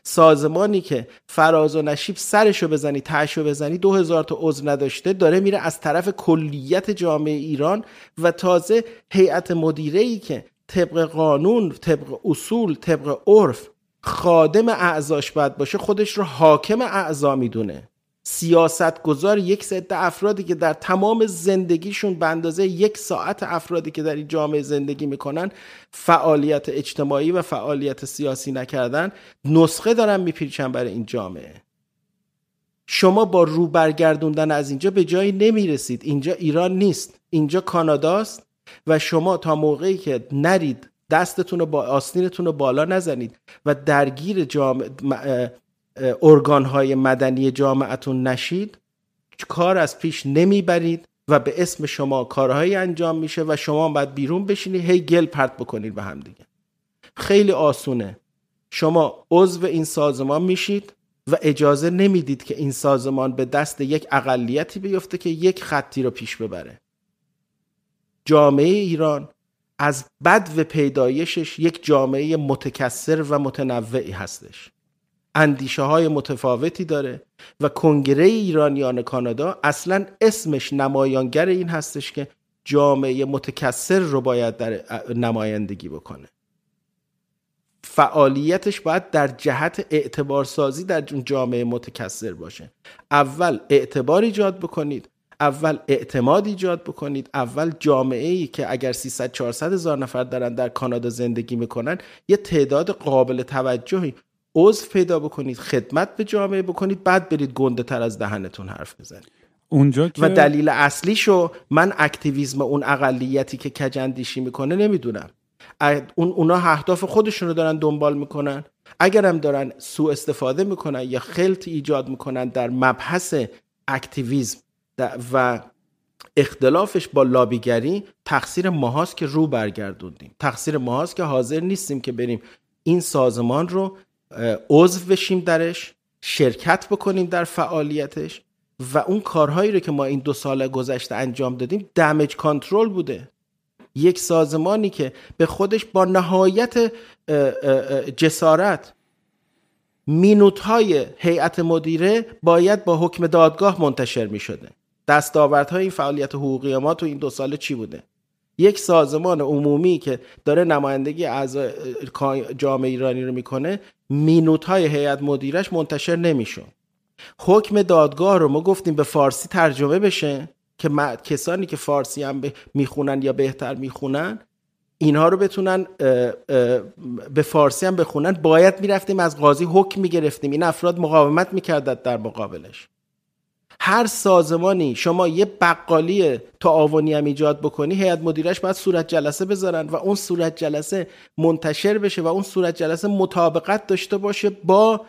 سازمانی که فراز و نشیب سرشو بزنی تشو بزنی دو هزار تا عضو نداشته داره میره از طرف کلیت جامعه ایران و تازه هیئت مدیره ای که طبق قانون طبق اصول طبق عرف خادم اعضاش باید باشه خودش رو حاکم اعضا می‌دونه. سیاست گذار یک سده افرادی که در تمام زندگیشون به اندازه یک ساعت افرادی که در این جامعه زندگی می‌کنن فعالیت اجتماعی و فعالیت سیاسی نکردن نسخه دارن میپیچن برای این جامعه. شما با رو برگردوندن از اینجا به جایی نمی‌رسید. اینجا ایران نیست. اینجا کاناداست. و شما تا موقعی که نرید دستتون رو با آستینتون رو بالا نزنید و درگیر جامعه ارگان های مدنی جامعتون نشید کار از پیش نمی‌برید و به اسم شما کارهایی انجام میشه و شما باید بیرون بشینید هی گل پرت بکنید به هم دیگه. خیلی آسونه. شما عضو این سازمان میشید و اجازه نمی‌دید که این سازمان به دست یک اقلیتی بیفته که یک خطی رو پیش ببره. جامعه ایران از بد و پیدایشش یک جامعه متکثر و متنوعی هستش. اندیشه های متفاوتی داره و کنگره ایرانیان کانادا اصلا اسمش نمایانگر این هستش که جامعه متکثر رو باید در نمایندگی بکنه. فعالیتش باید در جهت اعتبارسازی در جامعه متکثر باشه. اول اعتبار ایجاد بکنید اول اعتماد ایجاد بکنید اول جامعه ای که اگر 300 400 هزار نفر دارن در کانادا زندگی می‌کنن یه تعداد قابل توجهی عضو پیدا بکنید خدمت به جامعه بکنید بعد برید گنده تر از دهنتون حرف بزنید. اونجا که... و دلیل اصلیشو من اکتیویزم اون اقلیتی که کجندیشی می‌کنه نمی‌دونم. اون اونا اهداف خودشون رو دارن دنبال می‌کنن. اگرم دارن سوء استفاده می‌کنن یا خلط ایجاد می‌کنن در مبحث اکتیویزم و اختلافش با لابیگری تقصیر ماهاست که رو برگردوندیم. تقصیر ماهاست که حاضر نیستیم که بریم این سازمان رو عضو بشیم درش شرکت بکنیم در فعالیتش و اون کارهایی رو که ما این دو سال گذشته انجام دادیم دمج کانترل بوده. یک سازمانی که به خودش با نهایت جسارت مینوت های هیئت مدیره باید با حکم دادگاه منتشر می شده دستاوردهای این فعالیت حقوقی ما تو این دو سال چی بوده؟ یک سازمان عمومی که داره نمایندگی از جامعه ایرانی رو می‌کنه مینوت های هیئت مدیرش منتشر نمیشون حکم دادگاه رو ما گفتیم به فارسی ترجمه بشه که کسانی که فارسی هم می‌خونن یا بهتر می‌خونن اینها رو بتونن به فارسی هم بخونن. باید می‌رفتیم از قاضی حکم می‌گرفتیم. این افراد مقاومت می‌کردد در مقابلش. هر سازمانی شما یه بقالی تعاونی هم ایجاد بکنی هیئت مدیرش باید صورت جلسه بذارن و اون صورت جلسه منتشر بشه و اون صورت جلسه مطابقت داشته باشه با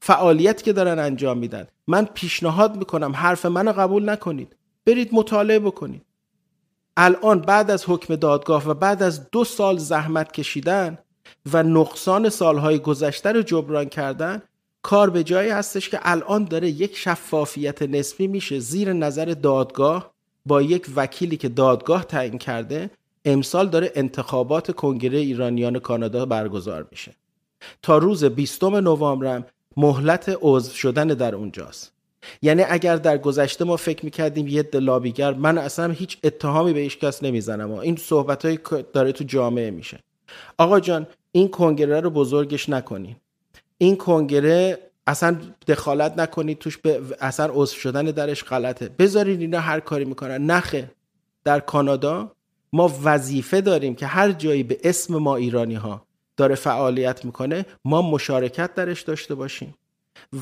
فعالیت که دارن انجام میدن. من پیشنهاد می‌کنم حرف منو قبول نکنید. برید مطالعه بکنید. الان بعد از حکم دادگاه و بعد از دو سال زحمت کشیدن و نقصان سالهای گذشته رو جبران کردن کار به جایی هستش که الان داره یک شفافیت نسبی میشه زیر نظر دادگاه با یک وکیلی که دادگاه تعیین کرده امسال داره انتخابات کنگره ایرانیان کانادا برگزار میشه. تا روز 20 نوامبر مهلت عضو شدن در اونجاست. یعنی اگر در گذشته ما فکر می‌کردیم یه لابیگر من اصلا هیچ اتهامی به هیچ کس نمی‌زنم. این صحبت داره تو جامعه میشه. آقا جان این کنگره رو بزرگش نکنین. این کنگره اصلا دخالت نکنید توش به اصلا عضو شدن درش غلطه. بذارید اینا هر کاری می‌کنن. نخه. در کانادا ما وظیفه داریم که هر جایی به اسم ما ایرانی ها داره فعالیت می‌کنه ما مشارکت درش داشته باشیم.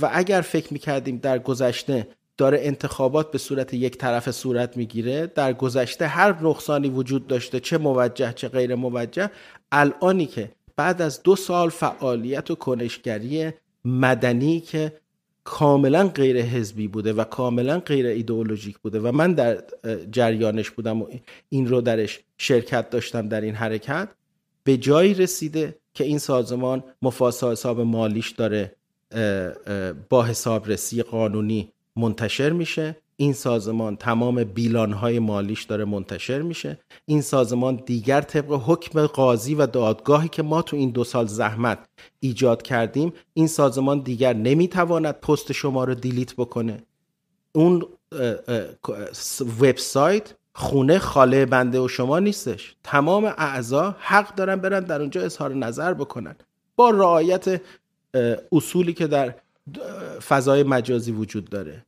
و اگر فکر می‌کردیم در گذشته داره انتخابات به صورت یک طرف صورت می‌گیره در گذشته هر نقصانی وجود داشته چه موجه چه غیر موجه الانی که بعد از دو سال فعالیت و کنشگری مدنی که کاملا غیر حزبی بوده و کاملا غیر ایدئولوژیک بوده و من در جریانش بودم و این رو درش شرکت داشتم در این حرکت به جایی رسیده که این سازمان مفاسا حساب مالیش داره با حسابرسی قانونی منتشر میشه. این سازمان تمام بیلانهای مالیش داره منتشر میشه. این سازمان دیگر طبق حکم قاضی و دادگاهی که ما تو این دو سال زحمت ایجاد کردیم این سازمان دیگر نمی‌تواند پست شما رو دیلیت بکنه. اون وبسایت خونه خاله بنده و شما نیستش. تمام اعضا حق دارن برن در اونجا اظهار نظر بکنن. با رعایت اصولی که در فضای مجازی وجود داره.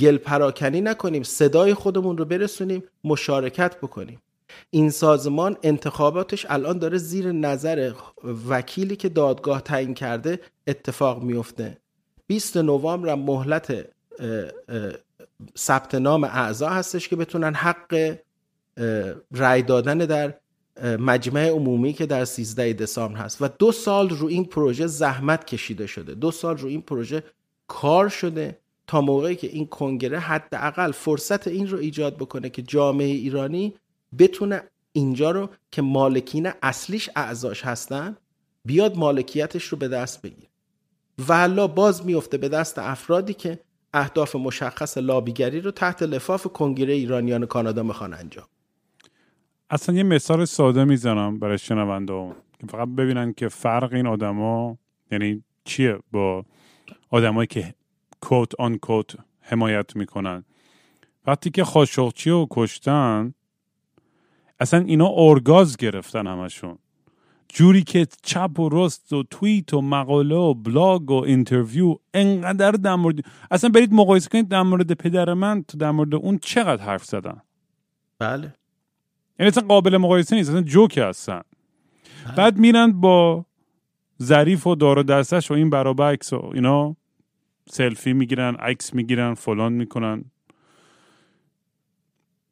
گل پراکنی نکنیم صدای خودمون رو برسونیم مشارکت بکنیم. این سازمان انتخاباتش الان داره زیر نظر وکیلی که دادگاه تعیین کرده اتفاق میفته. 20 نوامبر مهلت ثبت نام اعضا هستش که بتونن حق رأی دادن در مجمع عمومی که در 13 دسامبر هست. و دو سال رو این پروژه زحمت کشیده شده. دو سال رو این پروژه کار شده. تا موقعی که این کنگره حداقل فرصت این رو ایجاد بکنه که جامعه ایرانی بتونه اینجا رو که مالکین اصلیش اعضاش هستن بیاد مالکیتش رو به دست بگیره. و باز میفته به دست افرادی که اهداف مشخص لابیگری رو تحت لفاف کنگره ایرانیان کانادا می‌خوان انجام. اصلا یه مثال ساده می‌زنم برای شنونده که فقط ببینن که فرق این آدما یعنی چیه با آدمایی که quote unquote حمایت می‌کنن. وقتی که خاشقچی رو کشتن اصلا اینا ارگاز گرفتن همشون. جوری که چپ و راست و توییت و مقاله و بلاگ و interview انقدر در مورد اصلا برید مقایسه کنید در مورد پدر من تو در مورد اون چقدر حرف زدن. بله. یعنی اصلا قابل مقایسه نیست اصلا جوک هستن. بله. بعد میرن با ظریف و دار دستش و این برابکس و اینا. سلفی می‌گیرن عکس می‌گیرن فلان می‌کنن.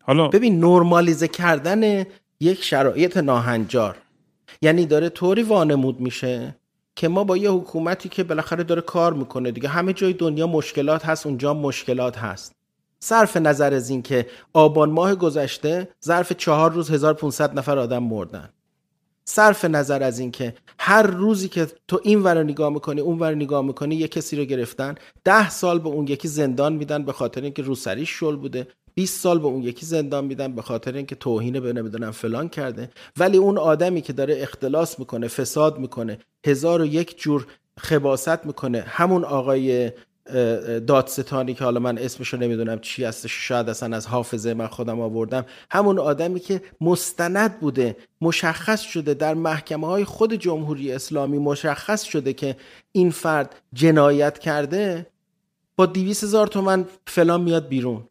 حالا ببین نرمالیزه کردن یک شرایط ناهنجار. یعنی داره طوری وانمود میشه که ما با یه حکومتی که بالاخره داره کار می‌کنه دیگه همه جای دنیا مشکلات هست اونجا مشکلات هست. صرف نظر از این که آبان ماه گذشته ظرف چهار روز 1500 نفر آدم مردن. صرف نظر از اینکه هر روزی که تو این ور نگاه می‌کنی اون ور نگاه می‌کنی یه کسی رو گرفتن ده سال به اون یکی زندان میدن به خاطر اینکه روسری شل بوده 20 سال به اون یکی زندان میدن به خاطر اینکه توهین به نمی‌دونم فلان کرده. ولی اون آدمی که داره اختلاس می‌کنه فساد می‌کنه هزار و یک جور خباست می‌کنه. همون آقای دادستانی که حالا من اسمشو نمی‌دونم چی هستش شاید اصلا از حافظه من خودم آوردم. همون آدمی که مستند بوده مشخص شده در محکمه های خود جمهوری اسلامی مشخص شده که این فرد جنایت کرده با دیویس هزار تومن فلان میاد بیرون.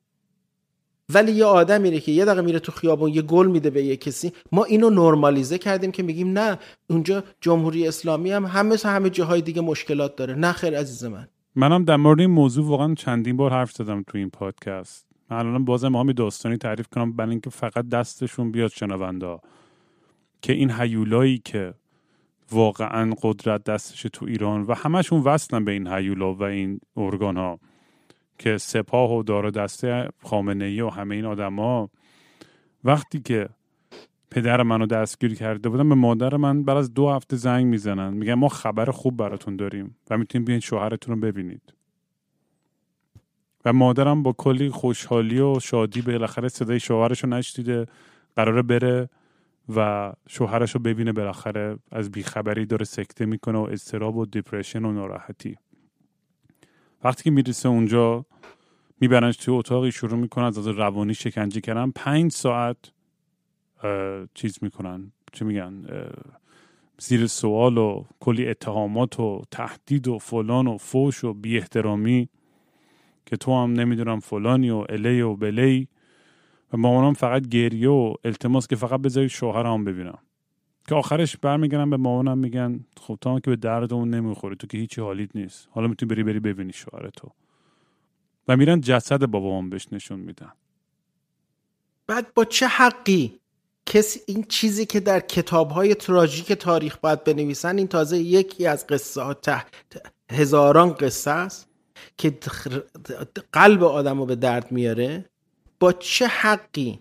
ولی یه آدم میره که یه دقیقه میره تو خیابون یه گل میده به یه کسی. ما اینو نرمالیزه کردیم که میگیم نه اونجا جمهوری اسلامی هم همه همه جاهای دیگه مشکلات داره. نه خیر عزیز من. منم در مورد این موضوع واقعا چندین بار حرف زدم تو این پادکست. من الان بازم ما داستانی تعریف کنم برای اینکه فقط دستشون بیاد شنونده که این هیولایی که واقعا قدرت دستش تو ایران و همشون وصلن به این هیولا و این ارگان ها که سپاه و دار دسته خامنه ای و همه این آدما وقتی که پدر منو دستگیر کرده بودم به مادر من بعد از دو هفته زنگ می‌زنن. میگن ما خبر خوب براتون داریم و می‌تونیم بیاین شوهرتون رو ببینید. و مادرم با کلی خوشحالی و شادی بالاخره صدای شوهرش رو نشدیده قراره بره و شوهرش رو ببینه بالاخره. از بیخبری داره سکته می‌کنه و استراب و دیپریشن و ناراحتی. وقتی که می‌رسه اونجا میبرنش توی اتاقی شروع می‌کنن از روانی شکنجه کردن. پنج ساعت چیز می‌کنن. چه میگن؟ زیر سوال و کلی اتهامات و تهدید و فلان و فوش و بی احترامی که تو هم نمی‌دونم فلانی و الی و بلی. و مامانم فقط گریه و التماس که فقط بذاری شوهرم ببینم. که آخرش برمیگردن به مامانم میگن خب تو که به درد اون نمی‌خوری تو که هیچی حالیت نیست. حالا می‌تونی بری بری ببینی شوهر تو. و میرن جسد بابام بهش نشون میدن. بعد با چه حقی؟ کسی این چیزی که در کتاب های تراژیک تاریخ باید بنویسن این تازه یکی از قصه ها هزاران قصه است که قلب آدم رو به درد میاره. با چه حقی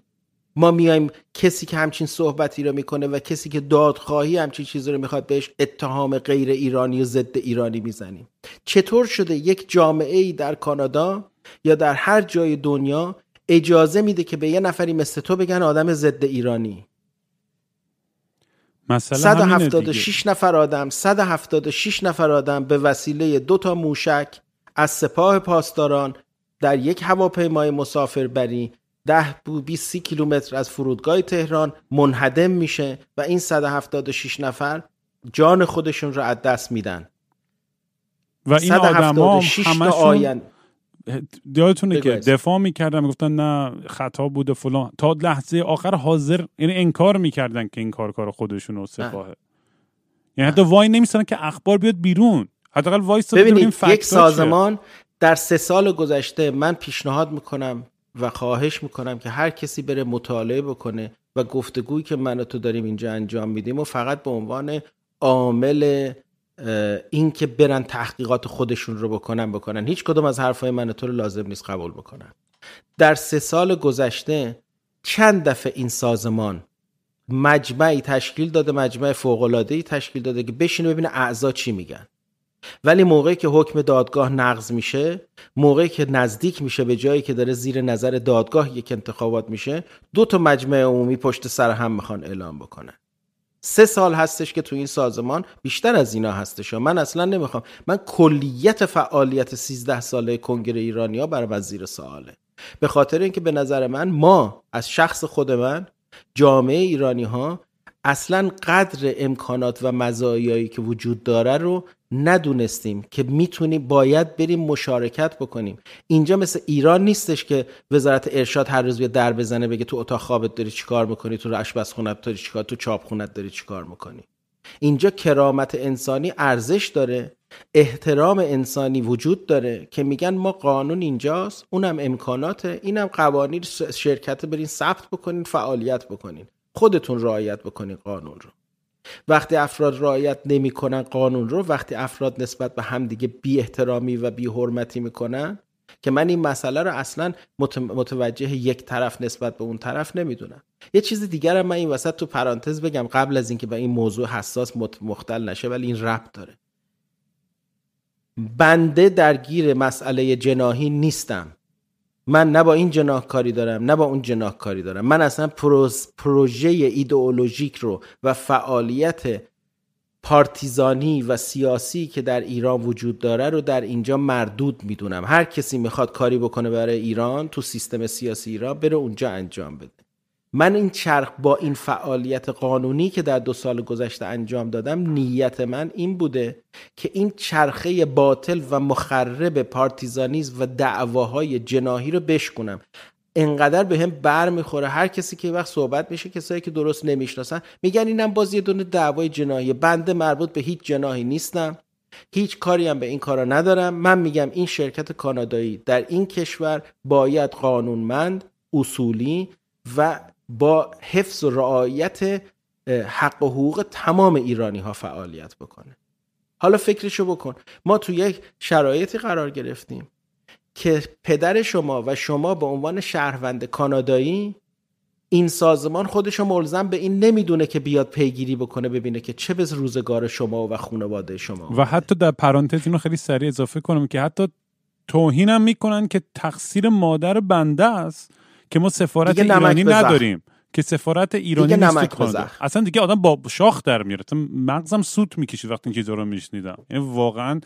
ما میایم کسی که همچین صحبتی رو می‌کنه و کسی که دادخواهی همچین چیزی رو می‌خواد بهش اتهام غیر ایرانی و ضد ایرانی می‌زنیم؟ چطور شده یک جامعه ای در کانادا یا در هر جای دنیا اجازه میده که به یه نفری مثل تو بگن آدم ضد ایرانی. مثلا 176 نفر آدم 176 نفر آدم به وسیله دو تا موشک از سپاه پاسداران در یک هواپیمای مسافربری ده 20 کیلومتر از فرودگاه تهران منهدم میشه و این 176 نفر جان خودشون رو از دست میدن. و این آدم ها همشون یادتونه که دفاع می‌کردن می‌گفتن نه خطا بوده فلان. تا لحظه آخر حاضر یعنی انکار می‌کردن که این کار کار خودشون و سپاهه. یعنی حتی وای نمیستن که اخبار بیاد بیرون. حداقل وایس ببینید یک سازمان در سه سال گذشته من پیشنهاد می‌کنم و خواهش می‌کنم که هر کسی بره مطالعه بکنه و گفتگویی که من و تو داریم اینجا انجام میدیم و فقط به عنوان عامل این که برن تحقیقات خودشون رو بکنن بکنن. هیچ کدوم از حرفای من تو رو لازم نیست قبول بکنن. در سه سال گذشته چند دفعه این سازمان مجمعی تشکیل داده مجمع فوق‌العاده‌ای تشکیل داده که بشینه ببینه اعضا چی میگن. ولی موقعی که حکم دادگاه نقض میشه موقعی که نزدیک میشه به جایی که داره زیر نظر دادگاه یک انتخابات میشه دو تا مجمع عمومی پشت سر هم می‌خوان اعلام بکنن. سه سال هستش که تو این سازمان بیشتر از اینا هستش. من اصلا نمی‌خوام. من کلیت فعالیت 13 ساله کنگره ایرانیا برای من زیر سواله. به خاطر اینکه به نظر من ما از شخص خود من جامعه ایرانی ها اصلا قدر امکانات و مزایایی که وجود داره رو ندونستیم که می‌تونیم باید بریم مشارکت بکنیم. اینجا مثل ایران نیستش که وزارت ارشاد هر روز بیا در بزنه بگه تو اتاق خوابت داری چیکار می‌کنی تو آشپزخونت داری چیکار تو چاپخونت داری چیکار می‌کنی. اینجا کرامت انسانی ارزش داره احترام انسانی وجود داره که میگن ما قانون اینجاست اونم امکاناته اینم قوانین شرکت برین ثبت بکنین فعالیت بکنین. خودتون رعایت بکنین قانون رو. وقتی افراد رعایت نمی‌کنن قانون رو وقتی افراد نسبت به همدیگه بی احترامی و بی حرمتی می‌کنن که من این مسئله رو اصلا متوجه یک طرف نسبت به اون طرف نمی‌دونم. یه چیز دیگر من این وسط تو پرانتز بگم قبل از اینکه به این موضوع حساس مختل نشه ولی این ربط داره. بنده درگیر مسئله جناهی نیستم. من نه با این جناح کاری دارم نه با اون جناح کاری دارم. من اصلا پروز پروژه ایدئولوژیک رو و فعالیت پارتیزانی و سیاسی که در ایران وجود داره رو در اینجا مردود می‌دونم. هر کسی می‌خواد کاری بکنه برای ایران تو سیستم سیاسی ایران بره اونجا انجام بده. من این چرخ با این فعالیت قانونی که در دو سال گذشته انجام دادم نیت من این بوده که این چرخه باطل و مخرب پارتیزانیز و دعواهای جناهی رو بشکنم انقدر به هم بر می‌خوره هر کسی که وقت صحبت میشه کسایی که درست نمی‌شناسن میگن اینم باز یه دونه دعوای جناحی بنده مربوط به هیچ جناحی نیستم. هیچ کاری هم به این کارا ندارم. من میگم این شرکت کانادایی در این کشور باید قانونمند اصولی و با حفظ و رعایت حق و حقوق تمام ایرانی ها فعالیت بکنه. حالا فکرشو بکن. ما تو یک شرایطی قرار گرفتیم که پدر شما و شما به عنوان شهروند کانادایی این سازمان خودشو ملزم به این نمی‌دونه که بیاد پیگیری بکنه ببینه که چه به روزگار شما و خانواده شما و حتی در پرانتز اینو خیلی سریع اضافه کنم که حتی توهینم می‌کنن که تقصیر مادر بنده است. که ما سفارت ایرانی نداریم که سفارت ایرانی نیست اصلا دیگه آدم با شاخ در میاره مغزم سوت می‌کشید وقتی این چیزا رو میشنیدم. یعنی واقعا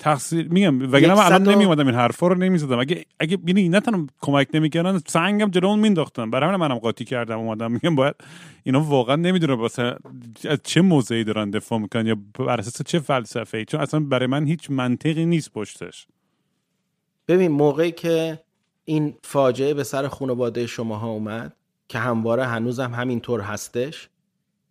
تقصیر میگم وگرنه من الان نمیومدم این حرفا رو نمی‌زدم. اگه اگه ببینی نه تنها کمک نمی‌کردن سنگم جلو مینداختن برای همین منم قاطی کردم اومدم میگم باید اینا واقعا نمی‌دونه واسه از چه موضعی دارن دفاع می‌کنن یا بر اساس چه فلسفه ای چون اصلا برای من هیچ منطقی نیست پشتش. ببین موقعی که این فاجعه به سر خانواده شماها اومد که همواره هنوزم همینطور هستش.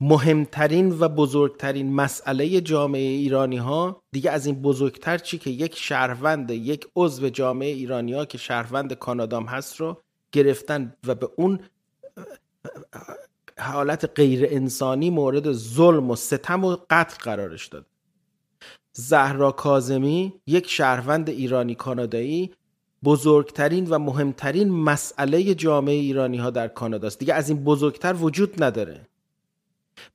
مهمترین و بزرگترین مسئله جامعه ایرانی ها دیگه از این بزرگتر چی که یک شهروند یک عضو جامعه ایرانی ها که شهروند کانادام هست رو گرفتن و به اون حالت غیر انسانی مورد ظلم و ستم و قتل قرارش داد. زهرا کازمی یک شهروند ایرانی کانادایی بزرگترین و مهمترین مسئله جامعه ایرانی ها در کانادا است دیگه از این بزرگتر وجود نداره.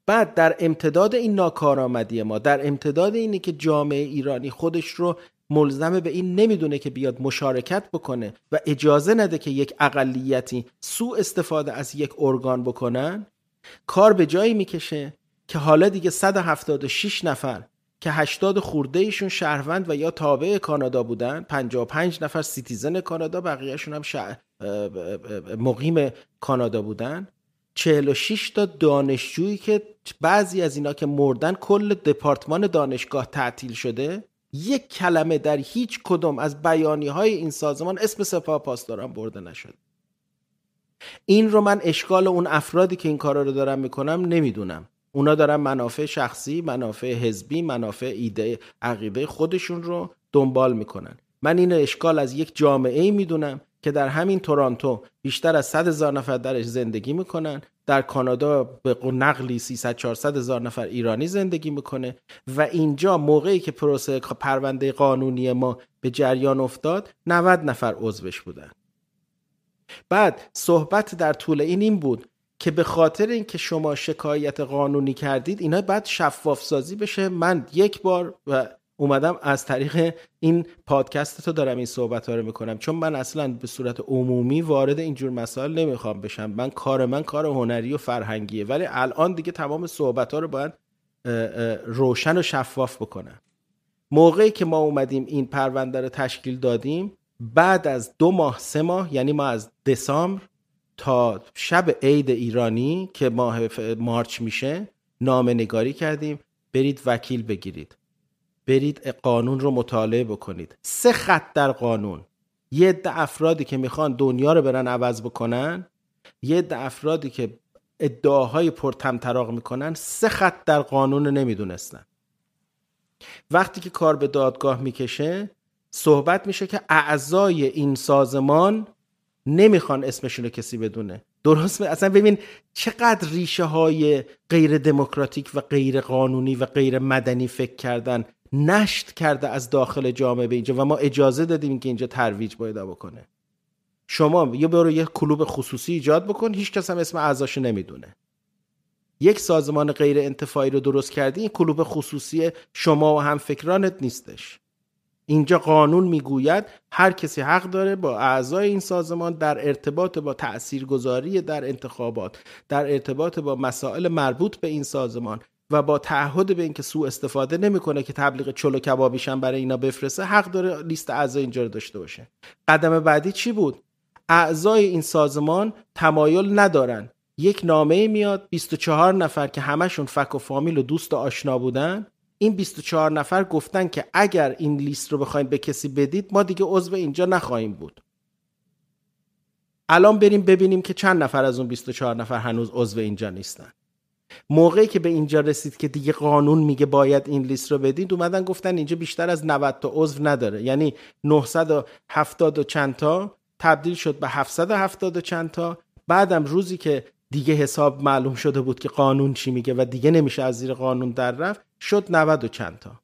بعد در امتداد این ناکارآمدی ما در امتداد اینه که جامعه ایرانی خودش رو ملزم به این نمی‌دونه که بیاد مشارکت بکنه و اجازه نده که یک اقلیتی سوء استفاده از یک ارگان بکنن کار به جایی می‌کشه که حالا دیگه 176 نفر که 80 خورده ایشون شهروند و یا تابع کانادا بودن. 55 نفر citizen کانادا بقیهشون هم شع... مقیم کانادا بودن. 46 تا دانشجویی که بعضی از اینا که مردن کل دپارتمان دانشگاه تعطیل شده یک کلمه در هیچ کدوم از بیانی های این سازمان اسم سپاه پاسداران برده نشد. این رو من اشکال اون افرادی که این کارا رو دارم می‌کنم نمی‌دونم. اونا دارن منافع شخصی منافع حزبی منافع ایده عقیده خودشون رو دنبال می‌کنن. من این اشکال از یک جامعه می‌دونم که در همین تورانتو بیشتر از 100 هزار نفر درش زندگی می‌کنن. در کانادا به نقلی 300 400 هزار نفر ایرانی زندگی می‌کنه و اینجا موقعی که پروسه پرونده قانونی ما به جریان افتاد 90 نفر عضوش بودن. بعد صحبت در طول این این بود که به خاطر اینکه شما شکایت قانونی کردید اینا بعد شفاف سازی بشه. من یک بار و اومدم از طریق این پادکست تو دارم این صحبت ها رو می‌کنم. چون من اصلا به صورت عمومی وارد اینجور مسائل نمی‌خوام بشم. من کار من کار هنری و فرهنگیه. ولی الان دیگه تمام صحبت ها رو باید روشن و شفاف بکنم. موقعی که ما اومدیم این پرونده رو تشکیل دادیم بعد از دو ماه سه ماه یعنی ما از دسامبر تا شب عید ایرانی که ماه مارچ میشه نامه نگاری کردیم. برید وکیل بگیرید. برید قانون رو مطالعه بکنید. سه خط در قانون. یه عده افرادی که می‌خوان دنیا رو برن عوض بکنن یه عده افرادی که ادعاهای پرتمطراق می‌کنن سه خط در قانون نمی‌دونستن. وقتی که کار به دادگاه می‌کشه صحبت میشه که اعضای این سازمان نمی‌خوان اسمشون رو کسی بدونه. درست اصلا ببین چقدر ریشه های غیر دموکراتیک و غیر قانونی و غیر مدنی فکر کردن. نشت کرده از داخل جامعه به اینجا و ما اجازه دادیم که اینجا ترویج باید بکنه شما یه برو یه کلوب خصوصی ایجاد بکن هیچ کس هم اسم اعضاشو نمی‌دونه. یک سازمان غیر انتفاعی رو درست کردی این کلوب خصوصی شما و هم فکرانت نیستش. اینجا قانون می‌گوید هر کسی حق داره با اعضای این سازمان در ارتباط با تاثیرگذاری در انتخابات در ارتباط با مسائل مربوط به این سازمان و با تعهد به اینکه سوء استفاده نمی‌کنه که تبلیغ چلو کبابیشن برای اینا بفرسته حق داره لیست اعضای اینجا رو داشته باشه. قدم بعدی چی بود؟ اعضای این سازمان تمایل ندارن. یک نامه میاد 24 نفر که همشون فک و فامیل و دوست و آشنا بودن. این 24 نفر گفتن که اگر این لیست رو بخوایم به کسی بدید ما دیگه عضو اینجا نخواهیم بود. الان بریم ببینیم که چند نفر از اون 24 نفر هنوز عضو اینجا نیستن. موقعی که به اینجا رسید که دیگه قانون میگه باید این لیست رو بدید اومدن گفتن اینجا بیشتر از 90 تا عضو نداره. یعنی 970 و چند تا تبدیل شد به 770 و چند تا. بعدم روزی که دیگه حساب معلوم شده بود که قانون چی میگه و دیگه نمیشه از زیر قانون در رفت شد 90 و چند تا.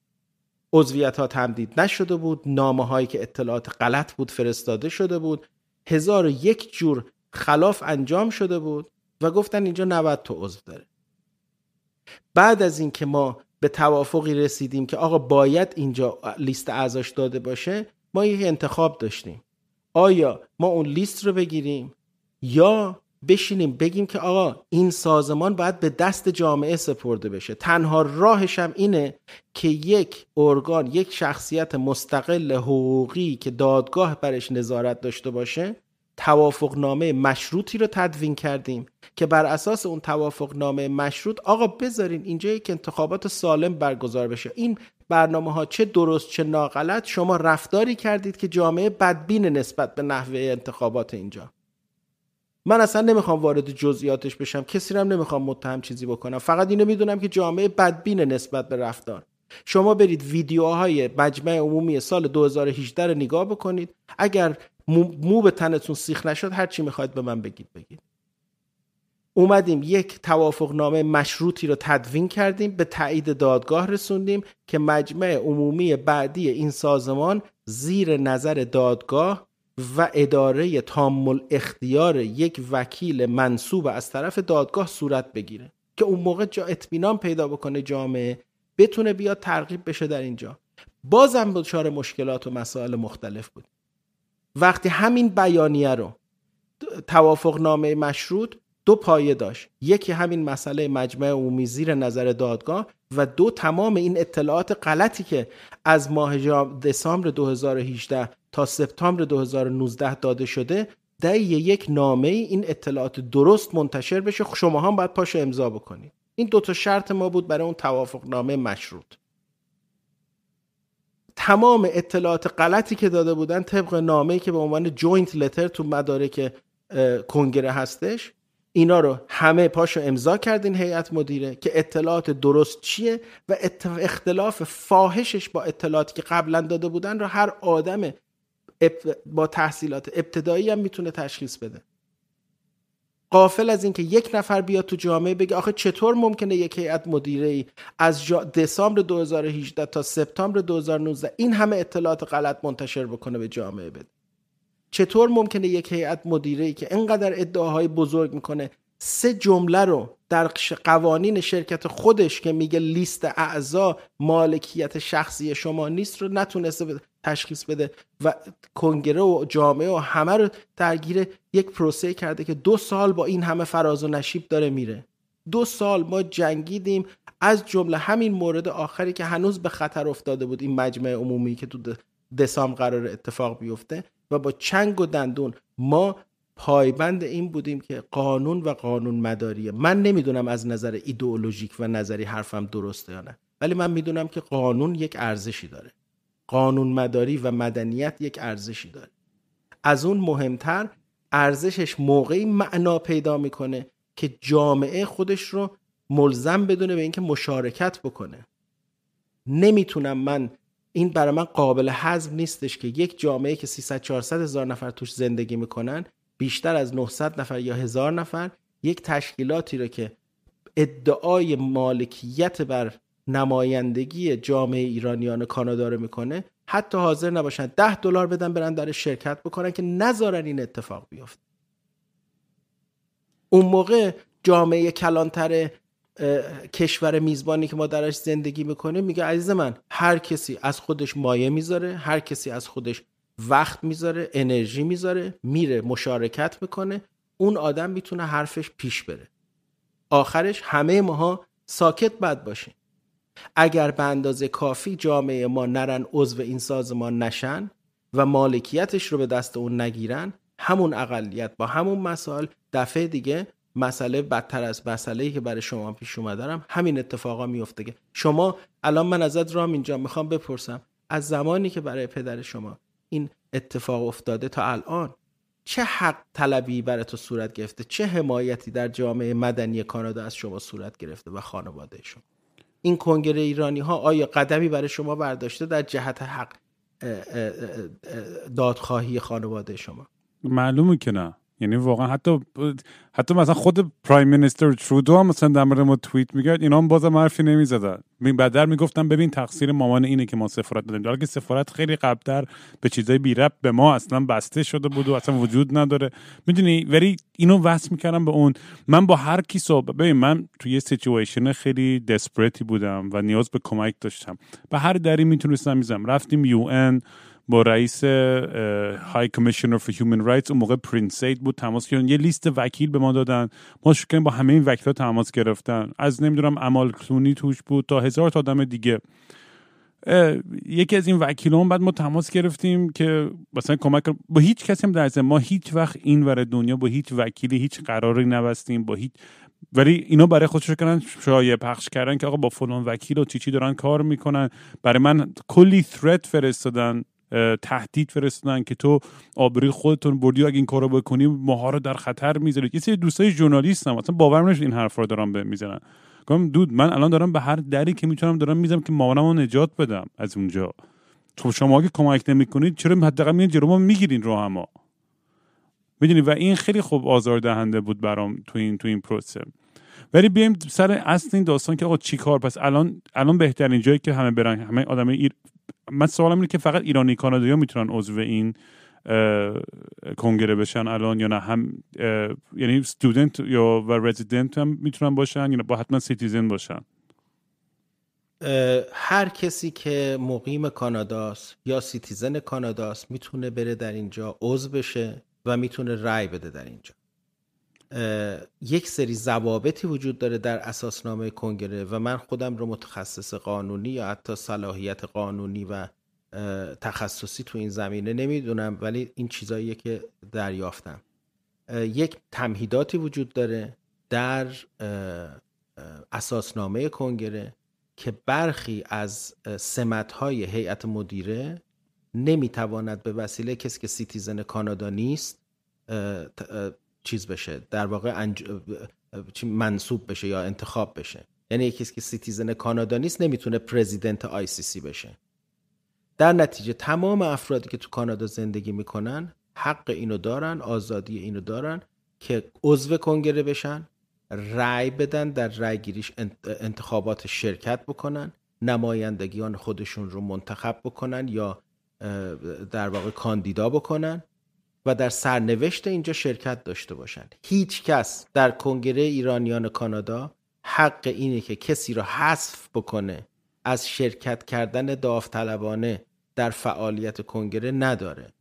عضویت ها تمدید نشده بود نامه هایی که اطلاعات غلط بود فرستاده شده بود. هزار و یک جور خلاف انجام شده بود و گفتن اینجا 90 تا عضو داره. بعد از اینکه ما به توافقی رسیدیم که آقا باید اینجا لیست اعضاش داده باشه ما یک انتخاب داشتیم. آیا ما اون لیست رو بگیریم یا بشینیم بگیم که آقا این سازمان باید به دست جامعه سپرده بشه. تنها راهش هم اینه که یک ارگان یک شخصیت مستقل حقوقی که دادگاه برش نظارت داشته باشه توافقنامه مشروطی رو تدوین کردیم که بر اساس اون توافقنامه مشروط آقا بذارین اینجا یک انتخابات سالم برگزار بشه. این برنامه ها چه درست چه ناغلط شما رفتاری کردید که جامعه بدبین نسبت به نحوه انتخابات اینجا. من اصلا نمی‌خوام وارد جزئیاتش بشم کسی رو نمی‌خوام متهم چیزی بکنم. فقط اینو می‌دونم که جامعه بدبین نسبت به رفتار. شما برید ویدیوهای مجمع عمومی سال 2018 رو نگاه بکنید. اگر مو, به تنتون سیخ نشد هر چی می‌خواید به من بگید بگید. اومدیم یک توافقنامه مشروطی رو تدوین کردیم به تایید دادگاه رسوندیم که مجمع عمومی بعدی این سازمان زیر نظر دادگاه و اداره تامل اختیار یک وکیل منصوب از طرف دادگاه صورت بگیره که اون موقع جا اطمینان پیدا بکنه جامعه بتونه بیاد ترغیب بشه در اینجا. بازم دچار مشکلات و مسائل مختلف بود. وقتی همین بیانیه رو توافق نامه مشروط دو پایه داشت. یکی همین مسئله مجمع عمومی زیر نظر دادگاه و دو تمام این اطلاعات غلطی که از ماه دسامبر 2018 تا سپتامبر 2019 داده شده در یک نامه این اطلاعات درست منتشر بشه. شما هم باید پاشو امضا بکنید. این دو تا شرط ما بود برای اون توافق نامه مشروط. تمام اطلاعات غلطی که داده بودن طبق نامه‌ای که به عنوان joint letter تو مدارک کنگره هستش اینا رو همه پاشو امضا کردین هیئت مدیره که اطلاعات درست چیه و اختلاف فاحشش با اطلاعاتی که قبلا داده بودن رو هر آدم با تحصیلات ابتدایی هم می‌تونه تشخیص بده. قافل از اینکه یک نفر بیاد تو جامعه بگه آخه چطور ممکنه یک هیئت مدیره ای از دسامبر 2018 تا سپتامبر 2019 این همه اطلاعات غلط منتشر بکنه به جامعه بده. چطور ممکنه یک هیئت مدیره ای که انقدر ادعاهای بزرگ می‌کنه سه جمله رو در قوانین شرکت خودش که میگه لیست اعضا مالکیت شخصی شما نیست رو نتونسته تشخیص بده و کنگره و جامعه و همه رو درگیر یک پروسه کرده که دو سال با این همه فراز و نشیب داره میره. دو سال ما جنگیدیم. از جمله همین مورد آخری که هنوز به خطر افتاده بود این مجمع عمومی که تو دسامبر قرار اتفاق بیفته و با چنگ و دندون ما پایبند این بودیم که قانون و قانون مداریه. من نمی‌دونم از نظر ایدئولوژیک و نظری حرفم درسته یا نه ولی من می‌دونم که قانون یک ارزشی داره. قانون مداری و مدنیت یک ارزشی داره. از اون مهمتر ارزشش موقعی معنا پیدا می‌کنه که جامعه خودش رو ملزم بدونه به اینکه مشارکت بکنه. نمی‌تونم من این برای من قابل حزم نیستش که یک جامعه که 300 400 هزار نفر توش زندگی می‌کنن بیشتر از 900 نفر یا هزار نفر یک تشکیلاتی رو که ادعای مالکیت بر نمایندگی جامعه ایرانیان کانادا رو می‌کنه حتی حاضر نباشن ده دلار بدن برن در شرکت بکنن که نذارن این اتفاق بیفته. اون موقع جامعه کلانتر کشور میزبانی که ما درش زندگی می‌کنیم میگه عزیز من هر کسی از خودش مایه می‌ذاره هر کسی از خودش وقت می‌ذاره انرژی می‌ذاره میره مشارکت می‌کنه اون آدم می‌تونه حرفش پیش بره. آخرش همه ماها ساکت بد باشیم اگر به اندازه کافی جامعه ما نرن عضو این سازمان نشن و مالکیتش رو به دست اون نگیرن همون اقلیت با همون مسائل دفعه دیگه مسئله بدتر از مسئله که برای شما پیش اومدارم همین اتفاقا میفته که شما الان من ازت رام اینجا می‌خوام بپرسم از زمانی که برای پدر شما این اتفاق افتاده تا الان. چه حق طلبی برای تو صورت گرفته؟ چه حمایتی در جامعه مدنی کانادا از شما صورت گرفته و خانواده شما؟ این کنگره ایرانی ها آیا قدمی برای شما برداشته در جهت حق دادخواهی خانواده شما؟ معلومه که نه. یعنی واقعا حتی حتی مثلا خود پرایم مینیستر ترودو هم مثلا در مورد ما توییت میگرد اینا هم بازم حرفی نمی‌زدن. بعدر می‌گفتن ببین تقصیر مامان اینه که ما سفارت دادیم. حالا که سفارت خیلی قبلتر به چیزای بی رب به ما اصلا بسته شده بود و اصلا وجود نداره. می‌دونی؟ ولی اینو وصل می‌کردم به اون. من با هر کی صحبت ببین من توی یه سیچویشن خیلی دسپریتی بودم و نیاز به کمک داشتم. به هر دری می‌تونستم می‌زدم رفتیم UN با رئیس High Commissioner for Human Rights اون موقع Prince Zeid بود تماس گرفتن یه لیست وکیل به ما دادن. ما شکر با همه این وکیلا تماس گرفتن. از نمی‌دونم امل کلونی توش بود تا هزار تا آدم دیگه. یکی از این وکیلان بعد ما تماس گرفتیم که مثلا کمک با هیچ کسی هم در ما هیچ وقت این ور دنیا با هیچ وکیلی هیچ قراری نبستیم با هیچ ولی اینا برای خودش کردن شایع پخش کردن که آقا با فلان وکیل و چی دارن کار می‌کنن. برای من کلی ثرت فرستادن. تهدید فرستادن که تو آبروی خودتون بردی و اگه این کارو بکنی ماها رو در خطر می‌ذارید یه سری دوستای ژورنالیست هم اصلا باور نمیشه این حرف رو دارم به می‌زنن. گفتم دود من الان دارم به هر دری که می‌تونم دارم می‌زنم که مامانمو نجات بدم از اونجا. تو شما که کمک نمی‌کنید چرا حداقل میان جلو؟ ما می‌گیرین رو هما می‌دونی؟ و این خیلی خوب آزار دهنده بود برام تو این تو این پروسه. ولی بیایم سر اصل این داستان که آقا چیکار پس الان الان بهترین جایی که همه برن همه آدم ایر... من سوالم اینه که فقط ایرانی کانادایی می‌تونن عضو این کنگره بشن الان یا نه؟ هم یعنی student یا و رزیدنت هم می‌تونن باشن یا با حتما citizen باشن. هر کسی که مقیم کاناداست یا citizen کاناداست می‌تونه بره در اینجا عضو بشه و می‌تونه رای بده در اینجا. یک سری ضوابطی وجود داره در اساسنامه کنگره و من خودم رو متخصص قانونی یا حتی صلاحیت قانونی و تخصصی تو این زمینه نمی‌دونم ولی این چیزاییه که دریافتم. یک تمهیداتی وجود داره در اساسنامه کنگره که برخی از سمتهای هیئت مدیره نمی‌تواند به وسیله کسی که سیتیزن کانادا نیست چیز بشه در واقع انج... منصوب بشه یا انتخاب بشه. یعنی یکی که citizen کانادا نیست نمی‌تونه president ICC بشه. در نتیجه تمام افرادی که تو کانادا زندگی می‌کنن حق اینو دارن آزادی اینو دارن که عضو کنگره بشن رأی بدن در رأی گیریش انتخابات شرکت بکنن نمایندگان خودشون رو منتخب بکنن یا در واقع کاندیدا بکنن. و در سرنوشت اینجا شرکت داشته باشند. هیچ کس در کنگره ایرانیان کانادا حق اینه که کسی را حذف بکنه از شرکت کردن داوطلبانه در فعالیت کنگره نداره.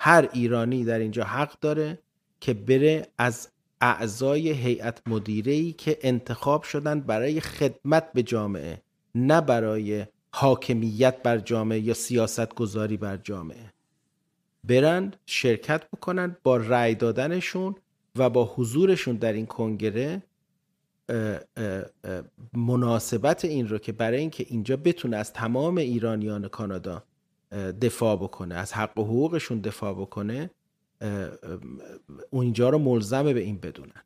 هر ایرانی در اینجا حق داره که بره از اعضای هیئت مدیره که انتخاب شدن برای خدمت به جامعه نه برای حاکمیت بر جامعه یا سیاست گذاری بر جامعه. برن شرکت بکنن با رأی دادنشون و با حضورشون در این کنگره مناسبت این رو که برای اینکه اینجا بتونه از تمام ایرانیان کانادا دفاع بکنه از حق و حقوقشون دفاع بکنه اونجا رو ملزمه به این بدونن.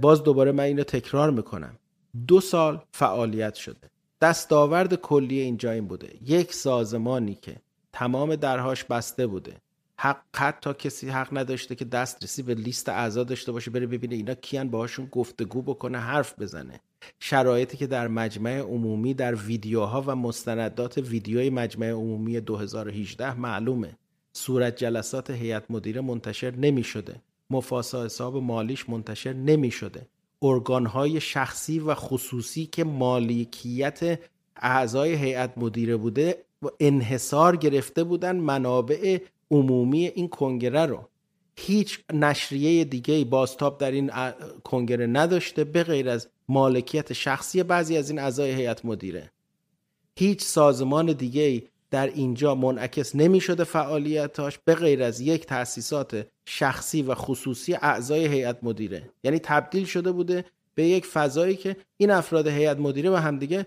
باز دوباره من اینو تکرار می‌کنم. دو سال فعالیت شده. دستاورد کلی اینجا این بوده. یک سازمانی که تمام درهاش بسته بوده. حق تا کسی حق نداشته که دسترسی به لیست اعضا داشته باشه بره ببینه اینا کیان باهاشون گفتگو بکنه حرف بزنه. شرایطی که در مجمع عمومی در ویدیوها و مستندات ویدیوی مجمع عمومی 2018 معلومه. صورت جلسات هیئت مدیره منتشر نمی شده مفاسا حساب مالیش منتشر نمی شده ارگانهای شخصی و خصوصی که مالکیت اعضای هیئت مدیره بوده انحصار گرفته بودن منابع عمومی این کنگره رو. هیچ نشریه دیگه بازتاب در این کنگره نداشته به غیر از مالکیت شخصی بعضی از این اعضای هیئت مدیره. هیچ سازمان دیگه در اینجا منعکس نمی شده فعالیتاش به غیر از یک تأسیسات شخصی و خصوصی اعضای هیئت مدیره. یعنی تبدیل شده بوده به یک فضایی که این افراد هیئت مدیره و همدیگه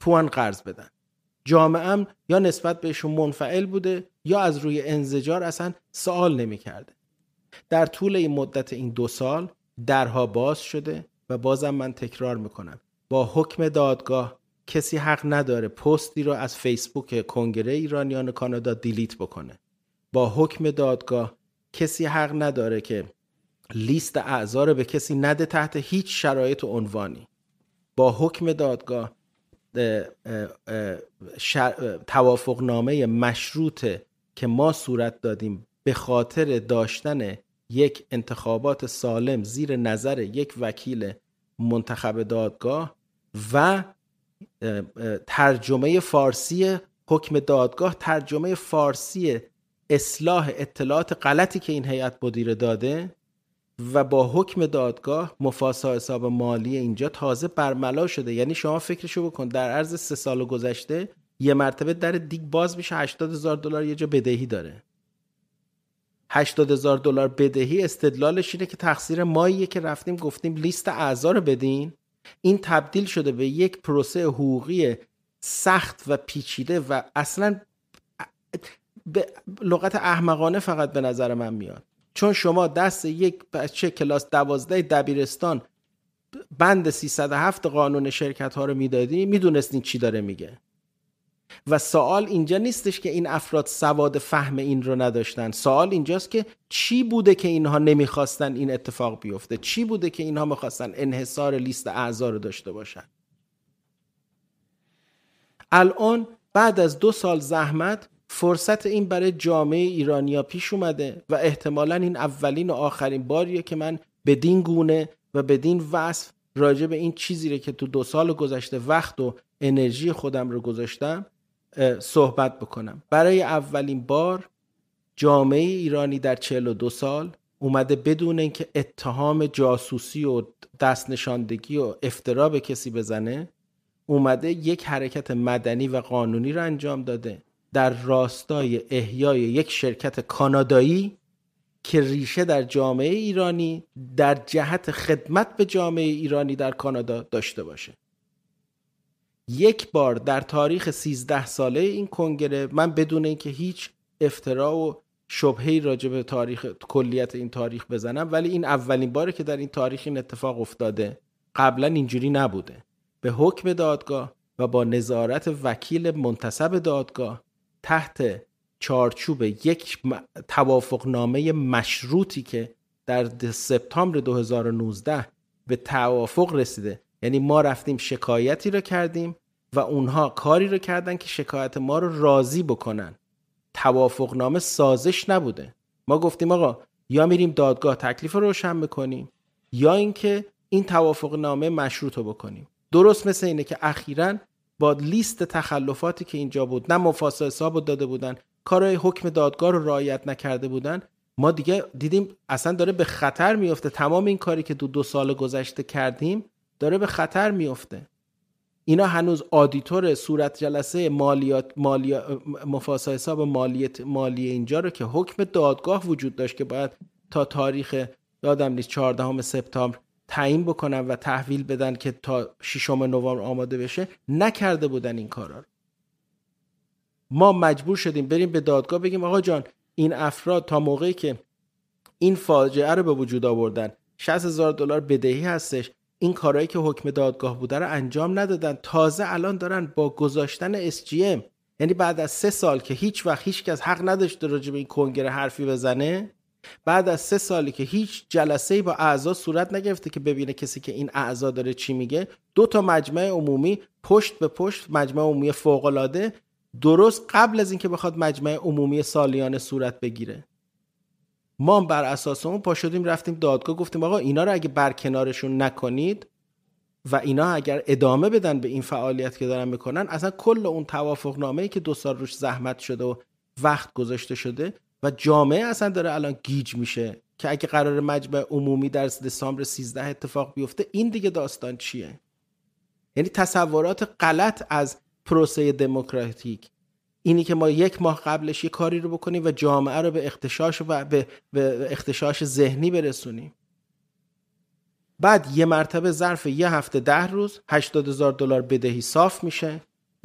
پوان قرض بدن. جامعه یا نسبت بهشون منفعل بوده یا از روی انزجار اصلا سوال نمی‌کرده. در طول این مدت این دو سال درها باز شده و بازم من تکرار می‌کنم. با حکم دادگاه کسی حق نداره پستی رو از فیسبوک کنگره ایرانیان کانادا دیلیت بکنه. با حکم دادگاه کسی حق نداره که لیست اعضا رو به کسی نده تحت هیچ شرایط و عنوانی. با حکم دادگاه توافق نامه مشروط که ما صورت دادیم به خاطر داشتن یک انتخابات سالم زیر نظر یک وکیل منتخب دادگاه و ترجمه فارسی حکم دادگاه ترجمه فارسی اصلاح اطلاعات غلطی که این هیئت مدیره داده و با حکم دادگاه مفاسا حساب مالی اینجا تازه برملا شده. یعنی شما فکرشو بکن در عرض سه سال گذشته یه مرتبه در دیگ باز میشه 80 هزار دلار یه جا بدهی داره. 80 هزار دلار بدهی استدلالش اینه که تقصیر ماییه که رفتیم گفتیم لیست اعضا رو بدین. این تبدیل شده به یک پروسه حقوقی سخت و پیچیده و اصلا به لغت احمقانه فقط به نظر من میاد. چون شما دست یک بچه کلاس دوازده دبیرستان بند 307 قانون شرکت ها رو می‌دادی می‌دونستین چی داره میگه. و سوال اینجا نیستش که این افراد سواد فهم این رو نداشتن. سوال اینجاست که چی بوده که اینها نمی‌خواستن این اتفاق بیفته؟ چی بوده که اینها می‌خواستن انحصار لیست اعضا رو داشته باشن؟ الان بعد از دو سال زحمت فرصت این برای جامعه ایرانیا پیش اومده و احتمالا این اولین و آخرین باریه که من بدین گونه و بدین وصف راجع به این چیزی رو که تو دو سال گذشته وقت و انرژی خودم رو گذاشتم صحبت بکنم. برای اولین بار جامعه ایرانی در 42 سال اومده بدون اینکه اتهام جاسوسی و دست نشاندگی و افترا به کسی بزنه اومده یک حرکت مدنی و قانونی رو انجام داده. در راستای احیای یک شرکت کانادایی که ریشه در جامعه ایرانی در جهت خدمت به جامعه ایرانی در کانادا داشته باشه. یک بار در تاریخ 13 ساله این کنگره من بدون اینکه هیچ افترا و شبهی راجع به تاریخ کلیت این تاریخ بزنم ولی این اولین باره که در این تاریخ این اتفاق افتاده قبلا اینجوری نبوده. به حکم دادگاه و با نظارت وکیل منتصب دادگاه تحت چارچوب یک توافقنامه مشروطی که در سپتامبر 2019 به توافق رسیده. یعنی ما رفتیم شکایتی رو کردیم و اونها کاری رو کردن که شکایت ما رو راضی بکنن. توافقنامه سازش نبوده. ما گفتیم آقا یا میریم دادگاه تکلیف رو روشن بکنیم یا اینکه این توافقنامه مشروط رو بکنیم. درست مثل اینه که اخیرا با لیست تخلفاتی که اینجا بود نه مفاسا حساب داده بودن کارهای حکم دادگاه رو رعایت نکرده بودن. ما دیگه دیدیم اصلا داره به خطر میفته تمام این کاری که دو دو سال گذشته کردیم داره به خطر میفته اینا هنوز آدیتور صورت جلسه مالیات مالیا مفاسا حساب مالیت مالی اینجا رو که حکم دادگاه وجود داشت که باید تا تاریخ یادم نیست 14 سپتامبر تعیین بکنن و تحویل بدن که تا 6 نوامبر آماده بشه نکرده بودن این کارا رو. ما مجبور شدیم بریم به دادگاه بگیم آقا جان این افراد تا موقعی که این فاجعه رو به وجود آوردن 60 هزار دلار بدهی هستش این کارهایی که حکم دادگاه بوده رو انجام ندادن تازه الان دارن با گذاشتن SGM یعنی بعد از سه سال که هیچ وقت هیچ کس حق نداشته راجع به این کنگره حرفی بزنه بعد از سه سالی که هیچ جلسه با اعضا صورت نگرفته که ببینه کسی که این اعضا داره چی میگه دو تا مجمع عمومی پشت به پشت مجمع عمومی فوق العاده درست قبل از اینکه بخواد مجمع عمومی سالیانه صورت بگیره. ما بر اساس اون پا شدیم رفتیم دادگاه گفتیم آقا اینا رو اگه برکنارشون نکنید و اینا اگر ادامه بدن به این فعالیت که دارن می‌کنن اصلا کل اون توافق نامه ای که دو سال روش زحمت شده و وقت گذاشته شده و جامعه اصلا داره الان گیج میشه که اگه قرار مجمع عمومی در دسامبر 13 اتفاق بیفته این دیگه داستان چیه؟ یعنی تصورات غلط از پروسه دموکراتیک. اینی که ما یک ماه قبلش یه کاری رو بکنیم و جامعه رو به اختشاش و به, به اختشاش ذهنی برسونیم. بعد یه مرتبه ظرف یه هفته ده روز 80 هزار دلار بدهی صاف میشه.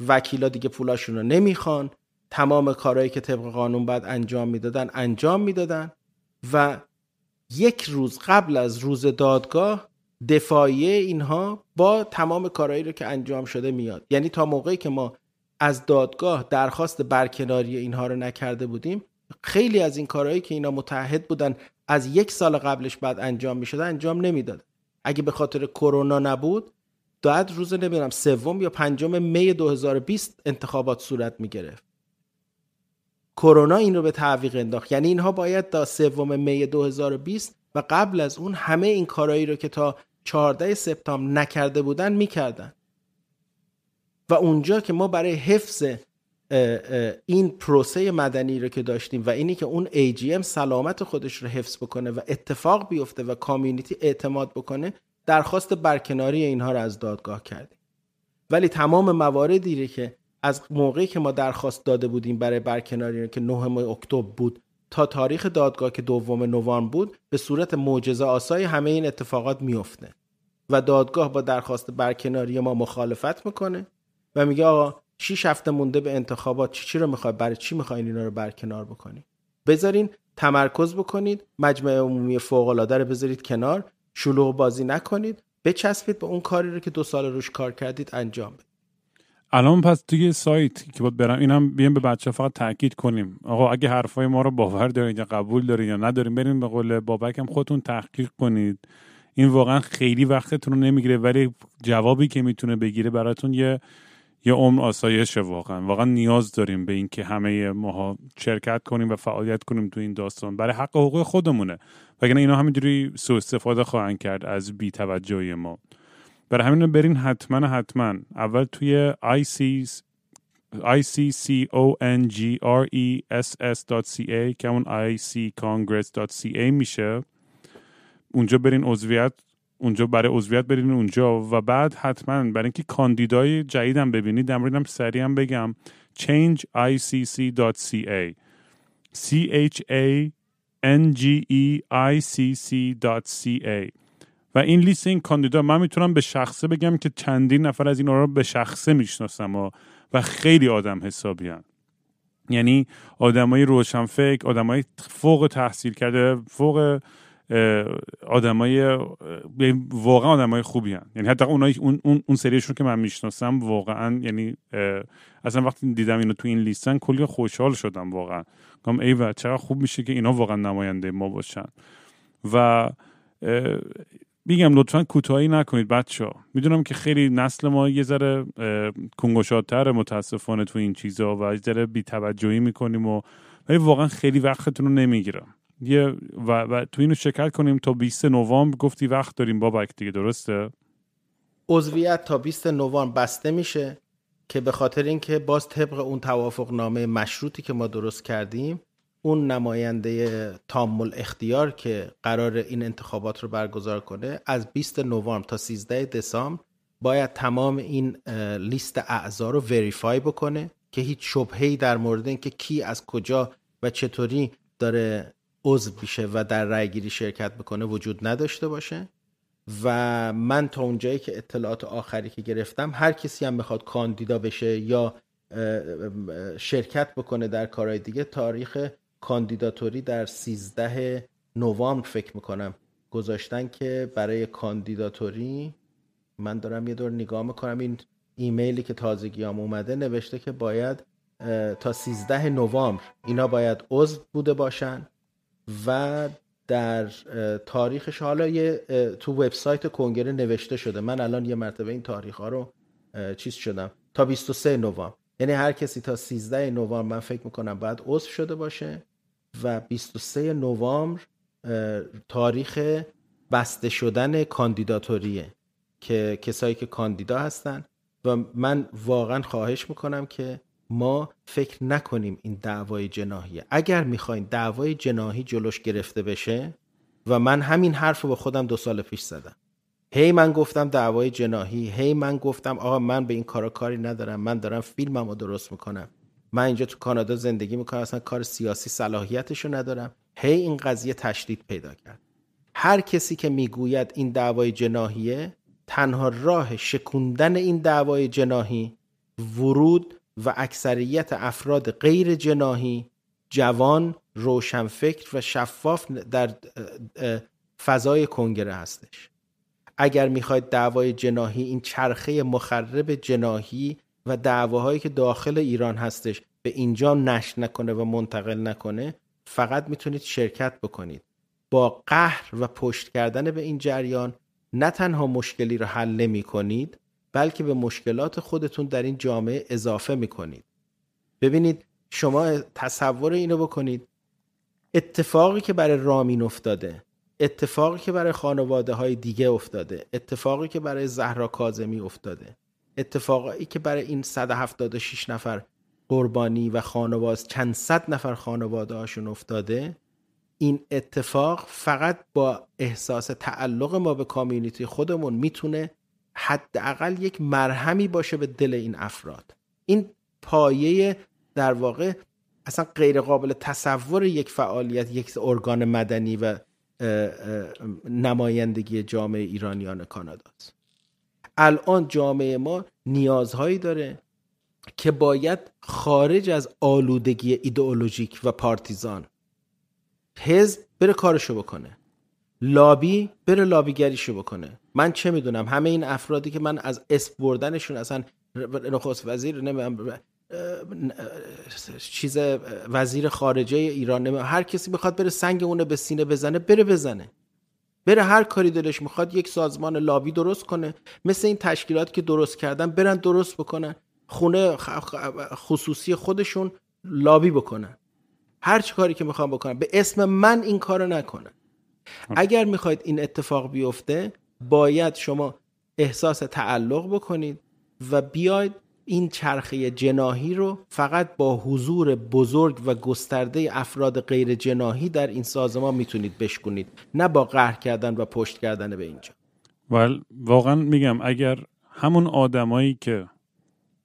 وکیلا دیگه پولاشون رو نمی‌خوان. تمام کارهایی که طبق قانون باید انجام می‌دادن انجام می‌دادن و یک روز قبل از روز دادگاه دفاعیه اینها با تمام کارهایی رو که انجام شده میاد. یعنی تا موقعی که ما از دادگاه درخواست برکناری اینها رو نکرده بودیم خیلی از این کارهایی که اینا متحد بودن از یک سال قبلش بعد انجام می‌شده انجام نمی‌داد. اگه به خاطر کرونا نبود باید روز نمی‌دونم سوم یا پنجم می 2020 انتخابات صورت می‌گرفت. کرونا این رو به تعویق انداخت. یعنی اینها باید تا سوم می 2020 و قبل از اون همه این کارهایی رو که تا 14 سپتامبر نکرده بودن می‌کردن. و اونجا که ما برای حفظ این پروسه مدنی رو که داشتیم و اینی که اون AGM سلامت خودش رو حفظ بکنه و اتفاق بیفته و کامیونیتی اعتماد بکنه درخواست برکناری اینها رو از دادگاه کردیم. ولی تمام مواردی که از موقعی که ما درخواست داده بودیم برای برکناری که 9 اکتبر بود تا تاریخ دادگاه که دوم نوامبر بود به صورت معجزه آسای همه این اتفاقات میفته و دادگاه با درخواست برکناری ما مخالفت می‌کنه و میگه آقا 6 هفته مونده به انتخابات چی چی رو می‌خواد برای چی می‌خواین اینا رو برکنار بکنید بذارین تمرکز بکنید مجمع عمومی فوق العاده رو بذارید کنار شلوغ بازی نکنید بچسبید به اون کاری رو که دو سال روش کار کردید انجام بدید. الان پس توی سایت که باید برم اینم بیام به بچه فقط تاکید کنیم. آقا اگه حرفای ما رو باور دارین یا قبول دارین یا ندارین بریم به قول بابک هم خودتون تحقیق کنید. این واقعا خیلی وقتتون رو نمی‌گیره ولی جوابی که می‌تونه بگیره براتون یه یه عمر آسایشه واقعا. واقعا نیاز داریم به اینکه همه ماها شرکت کنیم و فعالیت کنیم تو این داستان. برای حق حقوق خودمونه. وگرنه اینا همینجوری سوء استفاده خواهند کرد از بیتوجهی ما. برای همین برین حتما حتما. اول توی ICCONGRESS.ca که اون iccongress.ca میشه. اونجا برین عضویت اونجا برای عضویت برین اونجا و بعد حتما برای اینکه کاندیدای جدیدم ببینید در موردم سریع هم بگم. Changeicc.ca c h a n g e i c c.ca و این لیست این کاندیدا من می‌تونم به شخصه بگم که چندین نفر از این رو به شخصه می‌شناسم و, و خیلی آدم حسابی هم. یعنی آدمای روشنفکر آدمای فوق تحصیل کرده فوق آدمای واقعا آدمای خوبی هن. یعنی حتی اون اون, اون سریشون که من می‌شناسم واقعا یعنی اصلا وقتی دیدم اینو تو این لیستن کلی خوشحال شدم واقعا گفتم ای و چقدر خوب میشه که اینا واقعا نماینده ما باشن و میگم لطفا کوتاهی نکنید بچه ها می‌دونم که خیلی نسل ما یه ذره کنگوشاتر متاسفانه تو این چیزها و یه ذره بیتوجهی می‌کنیم و ولی واقعا خیلی وقتتون رو نمی‌گیرم. یه و, و تو اینو شکر کنیم تا 20 نوامبر گفتی وقت داریم بابک دیگه درسته؟ عضویت تا 20 نوامبر بسته میشه که به خاطر اینکه باز طبق اون توافق نامه مشروطی که ما درست کردیم اون نماینده تامل اختیار که قرار این انتخابات رو برگزار کنه از 20 نوامبر تا 13 دسامبر باید تمام این لیست اعضا رو وریفای بکنه که هیچ شبهه‌ای در مورد اینکه کی از کجا و چطوری داره عضو میشه و در رأیگیری شرکت بکنه وجود نداشته باشه. و من تا اونجایی که اطلاعات آخری که گرفتم هر کسی هم بخواد کاندیدا بشه یا شرکت بکنه در کارهای دیگه تاریخ کاندیداتوری در 13 نوامبر فکر می‌کنم گذاشتن که برای کاندیداتوری من دارم یه دور نگاه می‌کنم. این ایمیلی که تازگی هم اومده نوشته که باید تا 13 نوامبر اینا باید عضو بوده باشن و در تاریخش حالا یه تو وبسایت کنگره نوشته شده. من الان یه مرتبه این تاریخ ها رو چیز شدم. تا 23 نوامبر. یعنی هر کسی تا 13 نوامبر من فکر می‌کنم باید عضو شده باشه و 23 نوامبر تاریخ بسته شدن کاندیداتوریه که کسایی که کاندیدا هستن و من واقعا خواهش می‌کنم که ما فکر نکنیم این دعوای جناهیه اگر می‌خواین دعوای جناهی جلوش گرفته بشه و من همین حرف رو به خودم دو سال پیش زدم. هی من گفتم دعوای جناهی هی من گفتم آقا من به این کارا کاری ندارم من دارم فیلممو درست می‌کنم. من اینجا تو کانادا زندگی می‌کنم اصلا کار سیاسی صلاحیتشو ندارم. هی این قضیه تشدید پیدا کرد. هر کسی که می‌گوید این دعوای جناهیه تنها راه شکوندن این دعوای جناهی ورود و اکثریت افراد غیر جناهی جوان روشنفکر و شفاف در فضای کنگره هستش. اگر می‌خواید دعوای جناهی این چرخه مخرب جناهی و دعواهایی که داخل ایران هستش به اینجا نشر نکنه و منتقل نکنه فقط می‌تونید شرکت بکنید. با قهر و پشت کردن به این جریان نه تنها مشکلی رو حل نمی کنید بلکه به مشکلات خودتون در این جامعه اضافه می کنید ببینید شما تصور اینو بکنید. اتفاقی که برای رامین افتاده اتفاقی که برای خانواده های دیگه افتاده اتفاقی که برای زهرا کازمی افتاده اتفاقی که برای این 176 نفر قربانی و خانواده چند صد نفر خانواده هاشون افتاده این اتفاق فقط با احساس تعلق ما به کامیونیتی خودمون می‌تونه حداقل یک مرهمی باشه به دل این افراد. این پایه در واقع اصلا غیر قابل تصور یک فعالیت یک ارگان مدنی و نمایندگی جامعه ایرانیان کاناداست. الان جامعه ما نیازهایی داره که باید خارج از آلودگی ایدئولوژیک و پارتیزان حزب بره کارشو بکنه. لابی بره لابیگریشو بکنه. من چه می‌دونم؟ همه این افرادی که من از اسم بردنشون اصلا نخست وزیر چیز وزیر خارجه ایران هر کسی می‌خواد بره سنگ اونه به سینه بزنه بره بزنه. بره هر کاری دلش می‌خواد یک سازمان لابی درست کنه. مثل این تشکیلات که درست کردن برن درست بکنن. خونه خصوصی خودشون لابی بکنن. هر چه کاری که می‌خوام بکنن. به اسم من این کارو نکنن. اگر می‌خواید این اتفاق بیفته باید شما احساس تعلق بکنید و بیاید این چرخه جناهی رو فقط با حضور بزرگ و گسترده افراد غیر جناهی در این سازمان می‌تونید بشکنید نه با قهر کردن و پشت کردن به اینجا. ول واقعا میگم اگر همون آدمایی که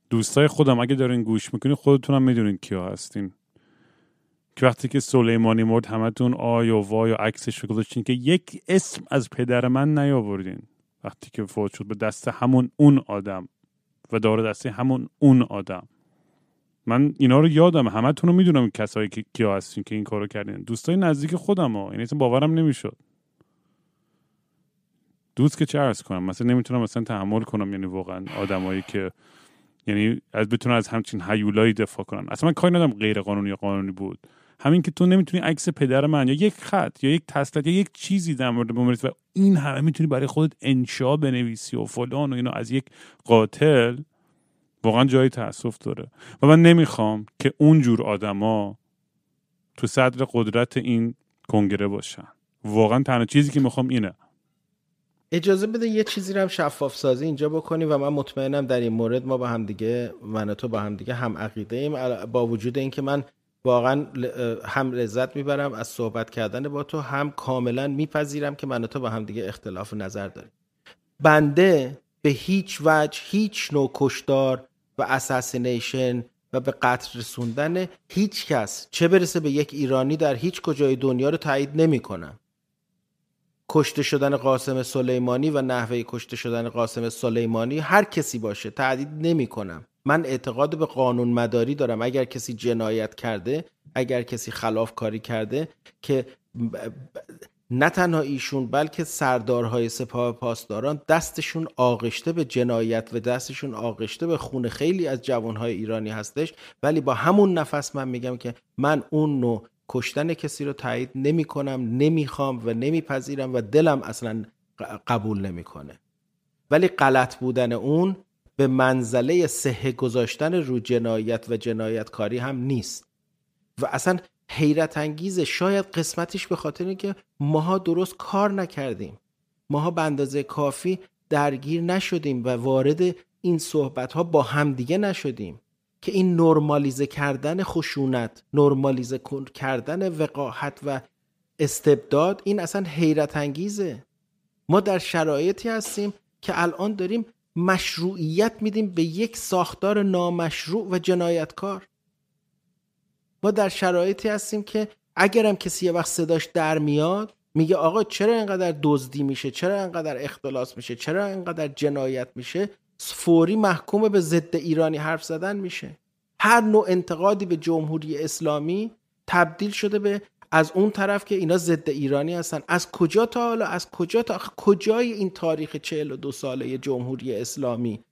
دوستای خودم اگه دارین گوش می‌کنین خودتون هم می‌دونین کیا هستین. که وقتی که سلیمانی مرد همتون آی و وای و عکسش رو گذاشتین که یک اسم از پدر من نیاوردین. وقتی که فوت شد به دست همون اون آدم. و دار دسته همون اون آدم. من اینا رو یادم همتون رو می‌دونم کسایی که کیا هستین که این کارو کردین. دوستای نزدیک خودم ها یعنی باورم نمی‌شد. دوست که چه ارز کنم؟ مثلا نمی‌تونم مثلا تحمل کنم یعنی واقعا آدمایی که یعنی از بتونن از همچین هیولایی دفاع کنن. اصلا من کاری ندارم غیر قانونی قانونی بود. همین که تو نمی‌تونی عکس پدر من یا یک خط یا یک تسلط یا یک چیزی در مورد و این همه می‌تونی برای خودت انشا بنویسی و فلان و اینا از یک قاتل واقعا جای تاسف داره. و من نمی‌خوام که اونجور آدما تو صدر قدرت این کنگره باشن. واقعا تنها چیزی که می‌خوام اینه. اجازه بده یه چیزی رو هم شفاف سازی اینجا بکنی و من مطمئنم در این مورد ما با هم دیگه من تو با هم دیگه هم عقیده ایم با وجود اینکه من واقعا هم لذت می‌برم از صحبت کردن با تو هم کاملا میپذیرم که من و تو با هم دیگه اختلاف نظر داریم. بنده به هیچ وجه هیچ نوع کشدار و اساسینیشن و به قتل رسوندن هیچ کس چه برسه به یک ایرانی در هیچ کجای دنیا رو تایید نمی کنم کشته شدن قاسم سلیمانی و نحوه کشته شدن قاسم سلیمانی هر کسی باشه تایید نمی کنم من اعتقاد به قانون مداری دارم. اگر کسی جنایت کرده اگر کسی خلاف کاری کرده که نه تنها ایشون بلکه سردارهای سپاه پاسداران دستشون آغشته به جنایت و دستشون آغشته به خون خیلی از جوانهای ایرانی هستش. ولی با همون نفس من میگم که من اون نوع کشتن کسی رو تایید نمی کنم نمی‌خوام و نمیپذیرم و دلم اصلا قبول نمی‌کنه. ولی غلط بودن اون به منزله سه گذاشتن رو جنایت و جنایتکاری هم نیست. و اصلا حیرت انگیزه شاید قسمتش به خاطر اینکه ماها درست کار نکردیم. ماها به اندازه کافی درگیر نشدیم و وارد این صحبت ها با همدیگه نشدیم. که این نرمالیزه کردن خشونت نرمالیزه کردن وقاحت و استبداد این اصلا حیرت انگیزه. ما در شرایطی هستیم که الان داریم مشروعیت میدیم به یک ساختار نامشروع و جنایتکار. ما در شرایطی هستیم که اگرم کسی یه وقت صداش در میاد میگه آقا چرا اینقدر دزدی میشه؟ چرا اینقدر اختلاس میشه؟ چرا اینقدر جنایت میشه؟ فوری محکوم به ضد ایرانی حرف زدن میشه. هر نوع انتقادی به جمهوری اسلامی تبدیل شده به از اون طرف که اینا ضد ایرانی هستن. از کجا تا حالا از کجا تا کجای این تاریخ 42 ساله جمهوری اسلامی؟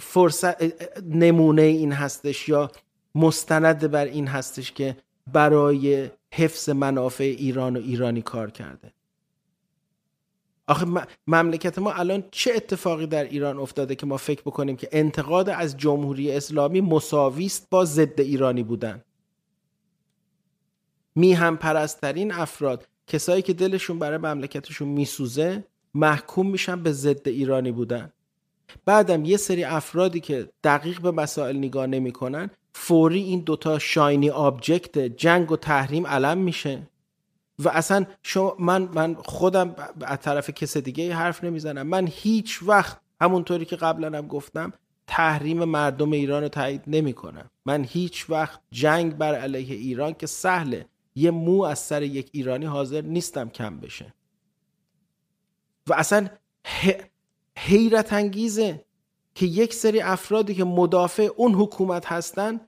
فرصت نمونه این هستش یا مستند بر این هستش که برای حفظ منافع ایران و ایرانی کار کرده؟ آخه مملکت ما الان چه اتفاقی در ایران افتاده که ما فکر بکنیم که انتقاد از جمهوری اسلامی مساویست با ضد ایرانی بودن؟ میهم پرسترین افراد کسایی که دلشون برای مملکتشون میسوزه محکوم میشن به ضد ایرانی بودن. بعدم یه سری افرادی که دقیق به مسائل نگاه نمی‌کنن فوری این دوتا شاینی آبجکت جنگ و تحریم علم میشه. و اصلا شما من من خودم از طرف کس دیگه حرف نمی‌زنم. من هیچ وقت همونطوری که قبلا هم گفتم تحریم مردم ایران رو تایید نمی کنم من هیچ وقت جنگ بر علیه ایران که سهله یه مو از سر یک ایرانی حاضر نیستم کم بشه. و اصلا حیرت انگیزه که یک سری افرادی که مدافع اون حکومت هستن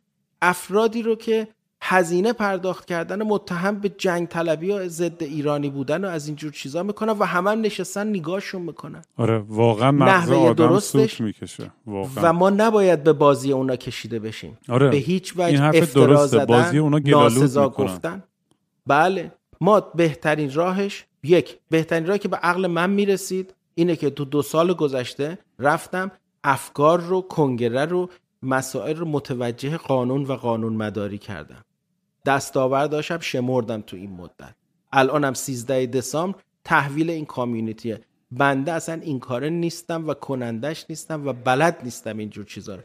افرادی رو که هزینه پرداخت کردن متهم به جنگ طلبی و ضد ایرانی بودن و از اینجور چیزا می‌کنن و همه هم نشستن نگاهشون می‌کنن. آره واقعا مغز آدم سوت می‌کشه و ما نباید به بازی اونا کشیده بشیم. آره. به هیچ وجه افترا زدن بازی اونا ناسزا گفتن. بله ما بهترین راهش یک بهترین راهی که به عقل من می‌رسید اینه که تو دو سال گذشته رفتم افکار رو کنگره رو مسائل رو متوجه قانون و قانون مداری کردم. دستاور داشتم شمردم تو این مدت. الانم 13 دسامبر تحویل این کامیونیتیه. بنده اصلا این کاره نیستم و کنندش نیستم و بلد نیستم اینجور چیزا رو.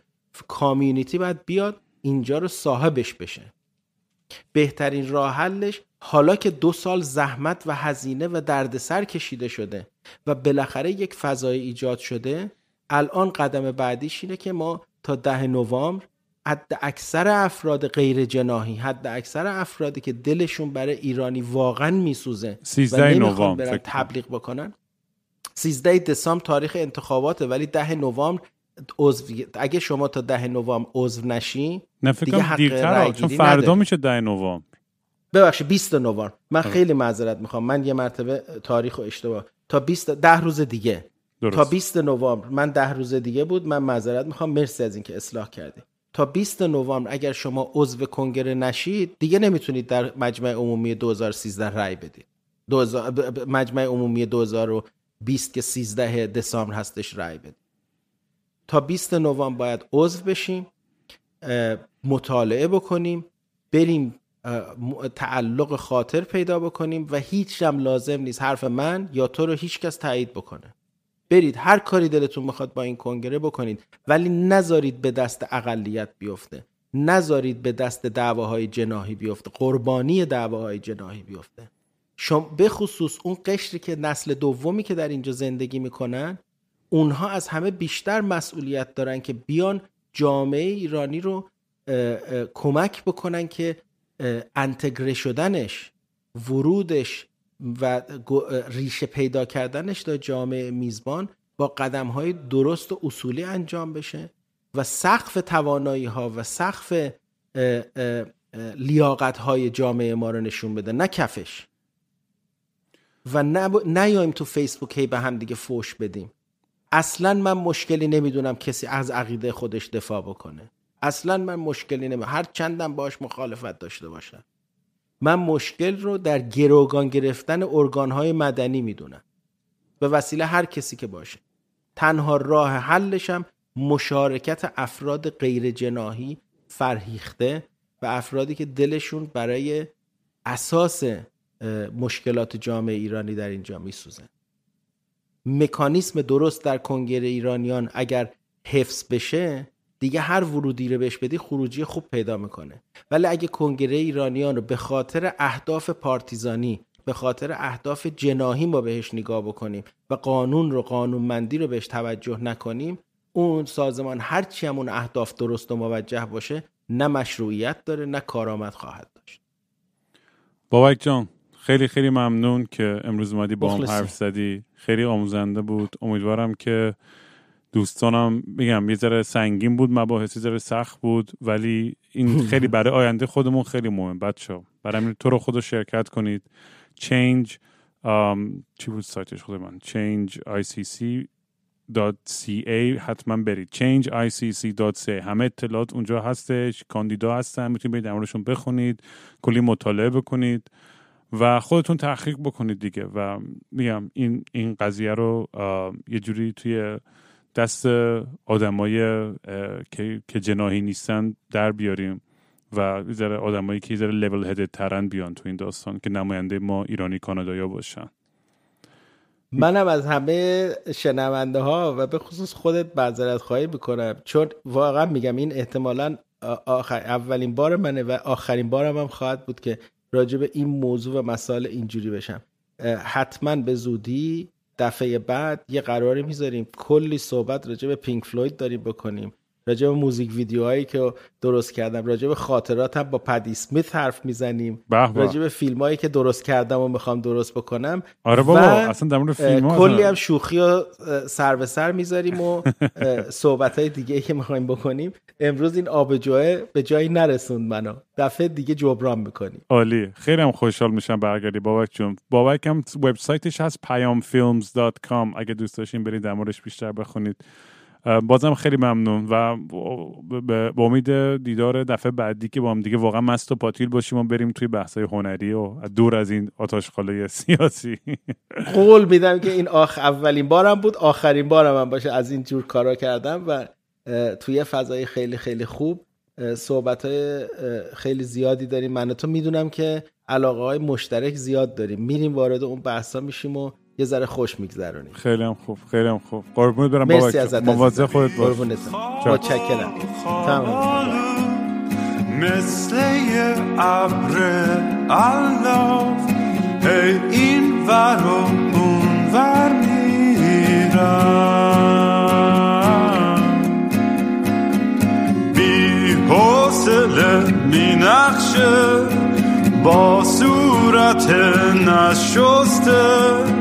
کامیونیتی باید بیاد اینجا رو صاحبش بشه. بهترین راه حلش حالا که دو سال زحمت و هزینه و دردسر کشیده شده و بالاخره یک فضای ایجاد شده الان قدم بعدیش اینه که ما تا ده نوامبر حد اکثر افراد غیر جناهی حد اکثر افرادی که دلشون برای ایرانی واقعا میسوزه و نوامبر تبلیغ بکنن. 13 دسامبر تاریخ انتخاباته ولی ده نوامبر عضو اگه شما تا ده نوامبر عضو نشی نه دیگه حق چون فردا میشه ده نوامبر. ببخشید 20 نوامبر. من خیلی معذرت می‌خوام. من یه مرتبه تاریخ و اشتباه. تا 20 ده روز دیگه. درست. تا 20 نوامبر. من ده روز دیگه بود. من معذرت می‌خوام. مرسی از اینکه اصلاح کردی. تا 20 نوامبر اگر شما عضو کنگره نشید دیگه نمی‌تونید در مجمع عمومی 2013 رای بدید. مجمع عمومی 2020 که 13 دسامبر هستش رای بدید. تا 20 نوامبر باید عضو بشیم مطالعه بکنیم بریم تعلق خاطر پیدا بکنیم و هیچ هم لازم نیست حرف من یا تو رو هیچ کس تایید بکنه. برید هر کاری دلتون می‌خواد با این کنگره بکنید ولی نذارید به دست اقلیت بیفته. نذارید به دست دعواهای جناهی بیفته قربانی دعواهای جناهی بیفته. شما به خصوص اون قشری که نسل دومی که در اینجا زندگی می‌کنن اونها از همه بیشتر مسئولیت دارن که بیان جامعه ایرانی رو کمک بکنن که انتگره شدنش ورودش و ریشه پیدا کردنش در جامعه میزبان با قدم های درست و اصولی انجام بشه و سقف توانایی ها و سقف لیاقت های جامعه ما رو نشون بده نه کفش. و نیایم تو فیسبوک هی به هم دیگه فوش بدیم. اصلا من مشکلی نمی‌دونم کسی از عقیده خودش دفاع بکنه. اصلا من مشکلی نمی هر چندم باش مخالفت داشته باشم. من مشکل رو در گروگان گرفتن ارگانهای مدنی می‌دونم. به وسیله هر کسی که باشه. تنها راه حلشم مشارکت افراد غیر جناهی فرهیخته و افرادی که دلشون برای اساس مشکلات جامعه ایرانی در اینجا میسوزه مکانیسم درست در کنگره ایرانیان اگر حفظ بشه دیگه هر ورودی رو بهش بدی خروجی خوب پیدا می‌کنه. ولی اگه کنگره ایرانیان رو به خاطر اهداف پارتیزانی به خاطر اهداف جناهی ما بهش نگاه بکنیم و قانون رو قانونمندی رو بهش توجه نکنیم اون سازمان هرچی همون اهداف درست و موجه باشه نه مشروعیت داره نه کارآمد خواهد داشت. بابک جان خیلی خیلی ممنون که امروز اومدی با هم حرف زدی. خیلی آموزنده بود. امیدوارم که دوستانم میگم یه ذره سنگین بود مباحثی ذره سخت بود ولی این خیلی برای آینده خودمون خیلی مهم. بچه برای همین تو رو خود شرکت کنید. Change um, چی بود سایتش؟ خود من. Change ICC .ca حتما برید. Changeicc.ca همه اطلاعات اونجا هستش. کاندیدا هستن. می‌تونید برید امروشون بخونید. کلی مطالعه بکنید و خودتون تحقیق بکنید دیگه. و میگم این این قضیه رو یه جوری توی دست آدمای که, که جناهی نیستن در بیاریم و ذره آدمایی که ذره لول هد ترن بیان تو این داستان که نماینده ما ایرانی کانادایا باشن. منم از همه شنونده ها و به خصوص خودت معذرت خواهی می‌کنم. چون واقعا میگم این احتمالا آخر اولین بار منه و آخرین بارم هم خواهد بود که راجع به این موضوع و مسائل اینجوری بشم. حتما به زودی دفعه بعد یه قراری می‌ذاریم. کلی صحبت راجع به پینک فلوید داریم بکنیم. راجع به موزیک ویدیوهایی که درست کردم راجع به خاطراتم با پدی اسمیت حرف می‌زنیم. راجع به فیلمایی که درست کردم و می‌خوام درست بکنم. آره بابا اصلا در مورد فیلم کلی هم شوخی و سر به سر می‌ذاریم و صحبت های دیگه که می‌خوایم بکنیم. امروز این آبجوه به جایی نرسوند منو. دفعه دیگه جبران می‌کنیم. عالی. خیلی هم خوشحال میشم برگردی. بابک جون. بابک هم وبسایتش هست پیامفیلمز.com اگه دوست داشتین برید در موردش بیشتر بخونید. بازم خیلی ممنون و به امید دیدار دفعه بعدی که با هم دیگه واقعا مست و پاتیل باشیم و بریم توی بحثای هنری و دور از این آتاشخاله سیاسی. قول میدم که این آخ اولین بارم بود آخرین بارم هم باشه. از این جور کارا کردم و توی فضای خیلی خیلی خوب صحبت های خیلی زیادی داریم. من تو می‌دونم که علاقه های مشترک زیاد داریم. میریم وارد اون بحثا میشیم و یه ذره خوش میگذرونیم خیلی هم خوب خیلی هم خوب. قربونت برم مرسی ازت مواظب خودت باش. متشکرم. تمام. مثل یه ابر الاف هی این ور و اون ور میرم. بی حوصله می نقشه با صورت نشسته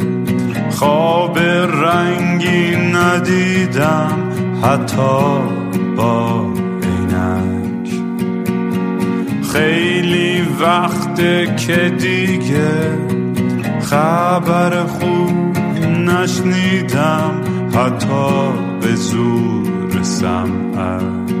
خواب رنگی ندیدم حتی با عینک. خیلی وقت که دیگه خبر خوب نشنیدم حتی به زور سمعک.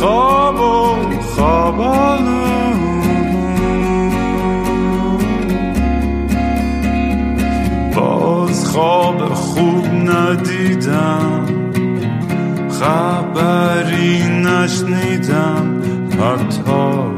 خواب و خواب باز خواب خوب ندیدم خبری نشنیدم حتی